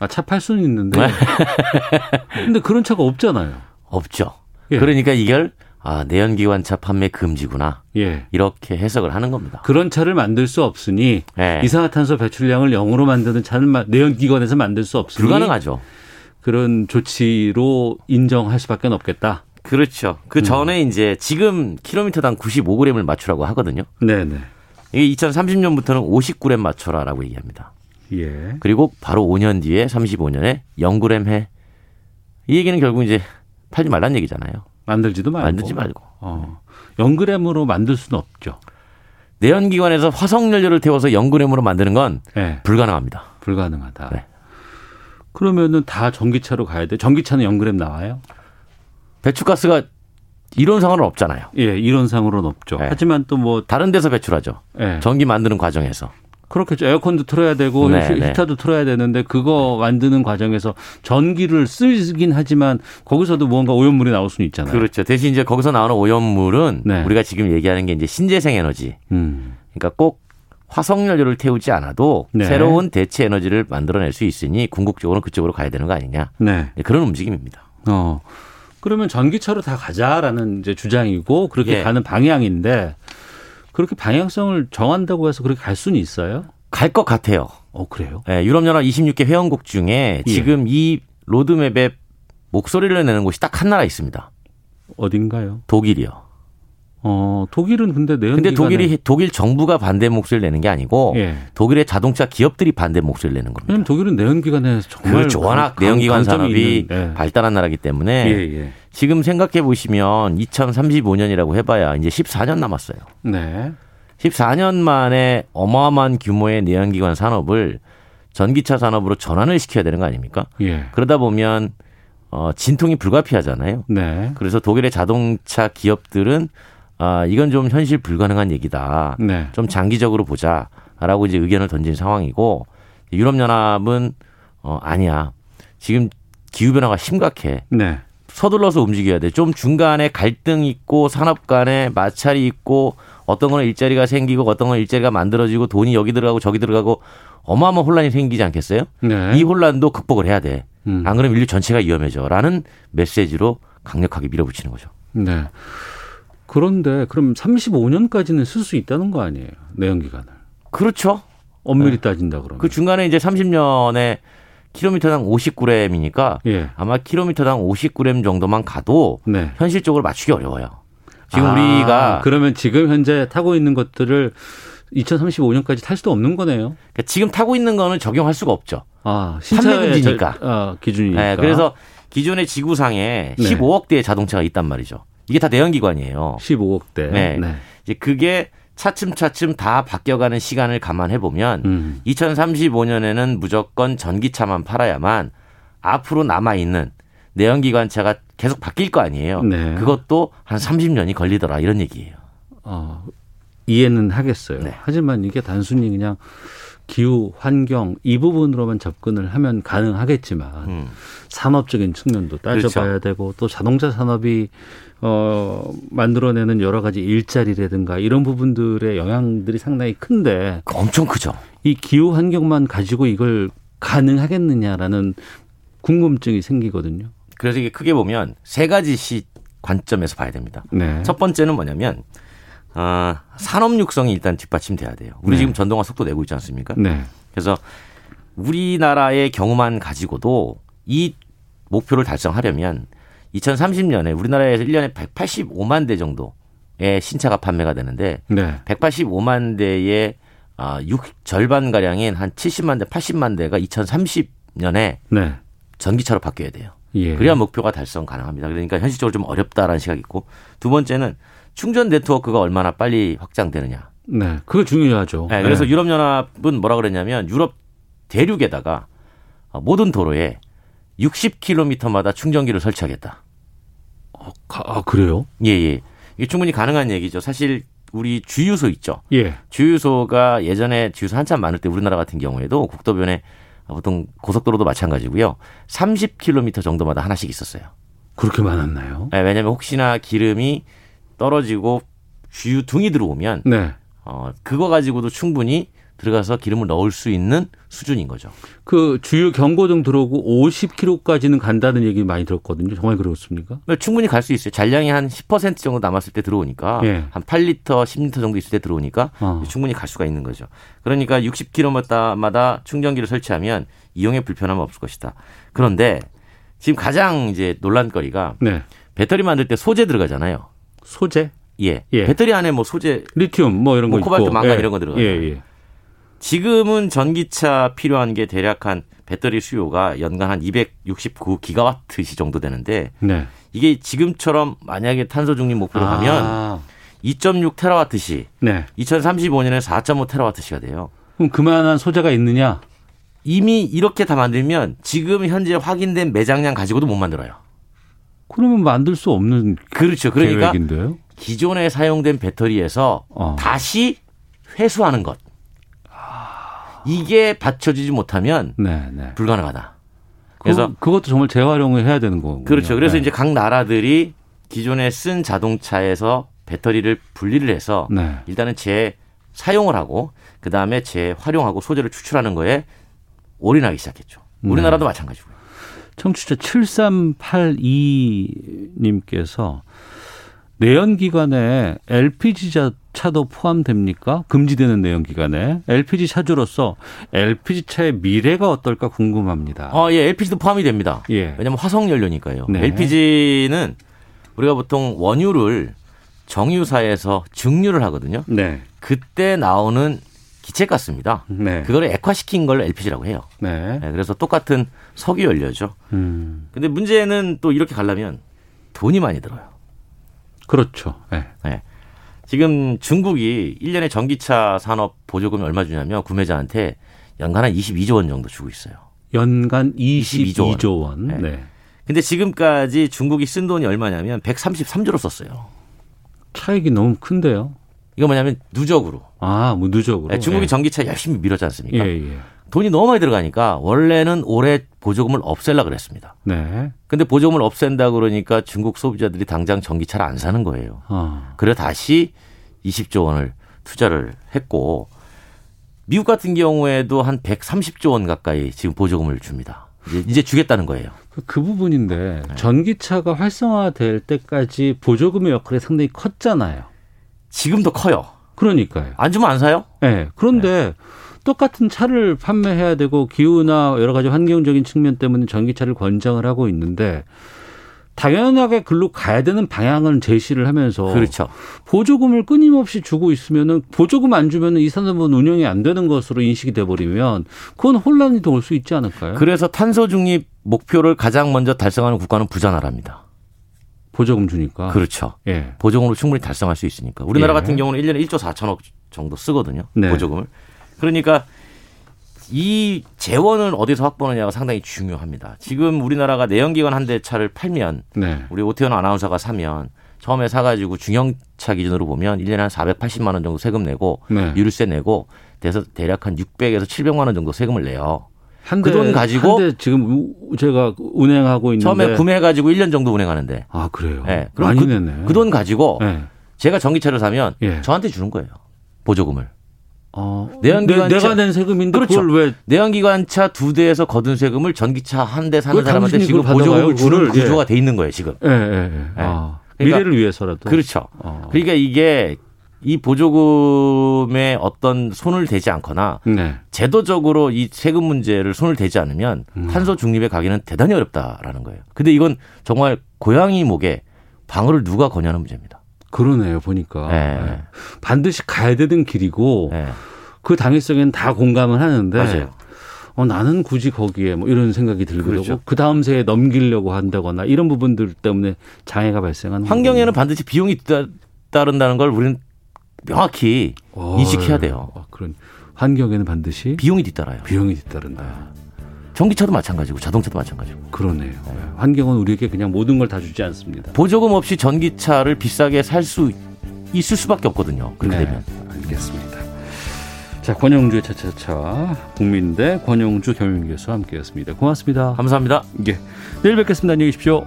아, 차 팔 수는 있는데. 근데 그런 차가 없잖아요. 없죠. 예. 그러니까 이걸 아, 내연기관차 판매 금지구나. 예. 이렇게 해석을 하는 겁니다. 그런 차를 만들 수 없으니 예. 이산화탄소 배출량을 0으로 만드는 차는 내연기관에서 만들 수 없으니 불가능하죠. 그런 조치로 인정할 수밖에 없겠다. 그렇죠. 그 전에 음. 이제 지금 킬로미터당 95g을 맞추라고 하거든요. 네네. 이게 2030년부터는 50g 맞춰라라고 얘기합니다. 예. 그리고 바로 5년 뒤에 35년에 0g 해. 이 얘기는 결국 이제 팔지 말란 얘기잖아요. 만들지도 말고. 만들지 말고. 어. 0g으로 만들 수는 없죠. 내연기관에서 화석연료를 태워서 0g으로 만드는 건 네. 불가능합니다. 불가능하다. 네. 그러면은 다 전기차로 가야 돼. 전기차는 0g 나와요? 배출가스가 이론상으로는 없잖아요. 예, 이론상으로는 없죠. 네. 하지만 또 뭐 다른 데서 배출하죠. 네. 전기 만드는 과정에서. 그렇겠죠. 에어컨도 틀어야 되고 네, 히터도 네. 틀어야 되는데 그거 만드는 과정에서 전기를 쓰긴 하지만 거기서도 무언가 오염물이 나올 수는 있잖아요. 그렇죠. 대신 이제 거기서 나오는 오염물은 네. 우리가 지금 얘기하는 게 이제 신재생 에너지. 음. 그러니까 꼭 화석연료를 태우지 않아도 네. 새로운 대체 에너지를 만들어낼 수 있으니 궁극적으로 그쪽으로 가야 되는 거 아니냐. 네. 그런 움직임입니다. 어. 그러면 전기차로 다 가자라는 이제 주장이고 그렇게 예. 가는 방향인데 그렇게 방향성을 정한다고 해서 그렇게 갈 수는 있어요? 갈 것 같아요. 어, 그래요? 네, 유럽연합 26개 회원국 중에 예. 지금 이 로드맵에 목소리를 내는 곳이 딱 한 나라 있습니다. 어딘가요? 독일이요. 어, 독일은 근데 내연 근데 독일이 독일 정부가 반대 목소리를 내는 게 아니고 예. 독일의 자동차 기업들이 반대 목소리를 내는 겁니다. 왜냐면 독일은 내연기관에서 정말 그렇죠. 워낙 내연기관 산업이 있는, 예. 발달한 나라기 때문에 예, 예. 지금 생각해 보시면 2035년이라고 해봐야 이제 14년 남았어요. 네. 14년 만에 어마어마한 규모의 내연기관 산업을 전기차 산업으로 전환을 시켜야 되는 거 아닙니까? 예. 그러다 보면 어, 진통이 불가피하잖아요. 네. 그래서 독일의 자동차 기업들은 아, 이건 좀 현실 불가능한 얘기다. 네. 좀 장기적으로 보자라고 이제 의견을 던진 상황이고 유럽 연합은 어, 아니야. 지금 기후 변화가 심각해. 네. 서둘러서 움직여야 돼. 좀 중간에 갈등 있고 산업 간에 마찰이 있고 어떤 거는 일자리가 생기고 어떤 건 일자리가 만들어지고 돈이 여기 들어가고 저기 들어가고 어마어마한 혼란이 생기지 않겠어요? 네. 이 혼란도 극복을 해야 돼. 음. 안 그러면 인류 전체가 위험해져. 라는 메시지로 강력하게 밀어붙이는 거죠. 네. 그런데 그럼 35년까지는 쓸 수 있다는 거 아니에요? 내연기관을. 그렇죠. 엄밀히 네. 따진다 그러면. 그 중간에 이제 30년에 킬로미터당 50g이니까 예. 아마 킬로미터당 50g 정도만 가도 네. 현실적으로 맞추기 어려워요. 지금 아, 우리가 그러면 지금 현재 타고 있는 것들을 2035년까지 탈 수도 없는 거네요. 그러니까 지금 타고 있는 거는 적용할 수가 없죠. 아, 판매 금지니까. 아, 기준이니까. 네, 그래서 기존의 지구상에 네. 15억 대의 자동차가 있단 말이죠. 이게 다 내연기관이에요. 15억 대. 네. 이제 그게 차츰차츰 다 바뀌어가는 시간을 감안해 보면 음. 2035년에는 무조건 전기차만 팔아야만 앞으로 남아 있는 내연기관차가 계속 바뀔 거 아니에요. 네. 그것도 한 30년이 걸리더라 이런 얘기예요. 어, 이해는 하겠어요. 네. 하지만 이게 단순히 그냥 기후, 환경 이 부분으로만 접근을 하면 가능하겠지만 음. 산업적인 측면도 따져봐야 그렇죠. 되고 또 자동차 산업이 어 만들어내는 여러 가지 일자리라든가 이런 부분들의 영향들이 상당히 큰데 엄청 크죠. 이 기후 환경만 가지고 이걸 가능하겠느냐라는 궁금증이 생기거든요. 그래서 이게 크게 보면 세 가지 시 관점에서 봐야 됩니다. 네. 첫 번째는 뭐냐면 어, 산업 육성이 일단 뒷받침돼야 돼요. 우리 네. 지금 전동화 속도 내고 있지 않습니까? 네. 그래서 우리나라의 경우만 가지고도 이 목표를 달성하려면 2030년에 우리나라에서 1년에 185만 대 정도의 신차가 판매가 되는데 네. 185만 대의 아, 6 절반 가량인 한 70만 대, 80만 대가 2030년에 네. 전기차로 바뀌어야 돼요. 예. 그래야 목표가 달성 가능합니다. 그러니까 현실적으로 좀 어렵다라는 시각이 있고 두 번째는 충전 네트워크가 얼마나 빨리 확장되느냐. 네, 그게 중요하죠. 네, 그래서 네. 유럽연합은 뭐라 그랬냐면 유럽 대륙에다가 모든 도로에 60km마다 충전기를 설치하겠다. 어, 아, 그래요? 예, 예. 이게 충분히 가능한 얘기죠. 사실 우리 주유소 있죠. 예. 주유소가 예전에 주유소 한참 많을 때 우리나라 같은 경우에도 국도변에 보통 고속도로도 마찬가지고요. 30km 정도마다 하나씩 있었어요. 그렇게 많았나요? 네, 왜냐하면 혹시나 기름이 떨어지고 주유등이 들어오면 네. 어, 그거 가지고도 충분히 들어가서 기름을 넣을 수 있는 수준인 거죠. 그 주유 경고등 들어오고 50km까지는 간다는 얘기 많이 들었거든요. 정말 그렇습니까? 네, 충분히 갈 수 있어요. 잔량이 한 10% 정도 남았을 때 들어오니까 예. 한 8리터, 10리터 정도 있을 때 들어오니까 어. 충분히 갈 수가 있는 거죠. 그러니까 60km마다 충전기를 설치하면 이용에 불편함은 없을 것이다. 그런데 지금 가장 이제 논란거리가 네. 배터리 만들 때 소재 들어가잖아요. 소재? 예. 예. 배터리 안에 뭐 소재, 리튬 뭐 이런 뭐 거 코발트, 있고. 망간 예. 이런 거 들어가요. 예, 예. 지금은 전기차 필요한 게 대략 한 배터리 수요가 연간 한 269 기가와트 시 정도 되는데 네. 이게 지금처럼 만약에 탄소 중립 목표로 아. 가면 2.6 테라와트 시, 네. 2035년에 4.5 테라와트 시가 돼요. 그럼 그만한 소재가 있느냐? 이미 이렇게 다 만들면 지금 현재 확인된 매장량 가지고도 못 만들어요. 그러면 만들 수 없는 그렇죠. 그러니까 계획인데요? 기존에 사용된 배터리에서 어. 다시 회수하는 것. 이게 받쳐지지 못하면 네, 네. 불가능하다. 그래서 그, 것도 정말 재활용을 해야 되는 거고. 그렇죠. 그래서 네. 이제 각 나라들이 기존에 쓴 자동차에서 배터리를 분리를 해서 네. 일단은 재사용을 하고 그 다음에 재활용하고 소재를 추출하는 거에 올인하기 시작했죠. 우리나라도 네. 마찬가지고요. 청취자 7382님께서 내연기관에 LPG 차도 포함됩니까? 금지되는 내연기관에 LPG 차주로서 LPG 차의 미래가 어떨까 궁금합니다. 아, 예, LPG도 포함이 됩니다. 예. 왜냐하면 화석 연료니까요. 네. LPG는 우리가 보통 원유를 정유사에서 증류를 하거든요. 네. 그때 나오는 기체 가스입니다. 네. 그걸 액화시킨 걸 LPG라고 해요. 네. 네. 그래서 똑같은 석유 연료죠. 음. 근데 문제는 또 이렇게 가려면 돈이 많이 들어요. 그렇죠. 네. 네. 지금 중국이 1년에 전기차 산업 보조금이 얼마 주냐면 구매자한테 연간 한 22조 원 정도 주고 있어요. 연간 22조, 22조 원. 네. 네. 근데 지금까지 중국이 쓴 돈이 얼마냐면 133조로 썼어요. 차익이 너무 큰데요. 이거 뭐냐면 누적으로. 아, 뭐 누적으로. 네, 중국이 예. 전기차 열심히 밀었지 않습니까? 예, 예. 돈이 너무 많이 들어가니까 원래는 올해 보조금을 없앨라 그랬습니다. 네. 근데 보조금을 없앤다 그러니까 중국 소비자들이 당장 전기차를 안 사는 거예요. 어. 그래 다시 20조 원을 투자를 했고 미국 같은 경우에도 한 130조 원 가까이 지금 보조금을 줍니다. 이제, 이제 주겠다는 거예요. 그, 그 부분인데 네. 전기차가 활성화될 때까지 보조금의 역할이 상당히 컸잖아요. 지금도 커요. 그러니까요. 안 주면 안 사요? 네. 그런데 네. 똑같은 차를 판매해야 되고 기후나 여러 가지 환경적인 측면 때문에 전기차를 권장을 하고 있는데 당연하게 글로 가야 되는 방향을 제시를 하면서 그렇죠. 보조금을 끊임없이 주고 있으면은 보조금 안 주면은 이 산업은 운영이 안 되는 것으로 인식이 돼 버리면 그건 혼란이 더 올 수 있지 않을까요? 그래서 탄소 중립 목표를 가장 먼저 달성하는 국가는 부자 나라입니다. 보조금 주니까. 그렇죠. 예. 보조금으로 충분히 달성할 수 있으니까. 우리나라 예. 같은 경우는 1년에 1조 4천억 정도 쓰거든요. 네. 보조금을. 그러니까 이 재원을 어디서 확보하느냐가 상당히 중요합니다. 지금 우리나라가 내연기관 한 대 차를 팔면 네. 우리 오태원 아나운서가 사면 처음에 사가지고 중형차 기준으로 보면 1년에 한 480만 원 정도 세금 내고 네. 유류세 내고 대략 한 600에서 700만 원 정도 세금을 내요. 그 돈 가지고 한 대 지금 제가 운행하고 있는데 처음에 구매해 가지고 1년 정도 운행하는데 아 그래요. 네. 그럼 많이 그, 내네. 그 돈 가지고 네. 제가 전기차를 사면 예. 저한테 주는 거예요. 보조금을. 어, 내연기관차 내 가 낸 세금인데 그렇죠. 그걸 왜 내연기관차 두 대에서 거둔 세금을 전기차 한 대 사는 사람한테 지금 보조금을 주는 구조가 예. 돼 있는 거예요 지금. 예, 예, 예. 아, 그러니까, 미래를 위해서라도. 그렇죠. 어. 그러니까 이게 이 보조금에 어떤 손을 대지 않거나 네. 제도적으로 이 세금 문제를 손을 대지 않으면 음. 탄소 중립에 가기는 대단히 어렵다라는 거예요. 근데 이건 정말 고양이 목에 방어를 누가 거냐는 문제입니다. 그러네요, 보니까. 네. 네. 반드시 가야 되는 길이고 네. 그 당위성에는 다 공감을 하는데 맞아요. 어, 나는 굳이 거기에 뭐 이런 생각이 들기도 그렇죠. 하고 그 다음 세에 넘기려고 한다거나 이런 부분들 때문에 장애가 발생하는 환경에는 반드시 비용이 따른다는 걸 우리는 명확히 어, 인식해야 돼요. 아, 그런 환경에는 반드시 비용이 뒤따라요. 비용이 뒤따른다. 전기차도 마찬가지고 자동차도 마찬가지고. 그러네요. 네. 환경은 우리에게 그냥 모든 걸 다 주지 않습니다. 보조금 없이 전기차를 비싸게 살 수 있을 수밖에 없거든요. 그렇게 네, 되면. 알겠습니다. 자, 권영주의 차차차 국민대 권영주 경영교수 함께했습니다. 고맙습니다. 감사합니다. 예. 내일 뵙겠습니다. 안녕히 계십시오.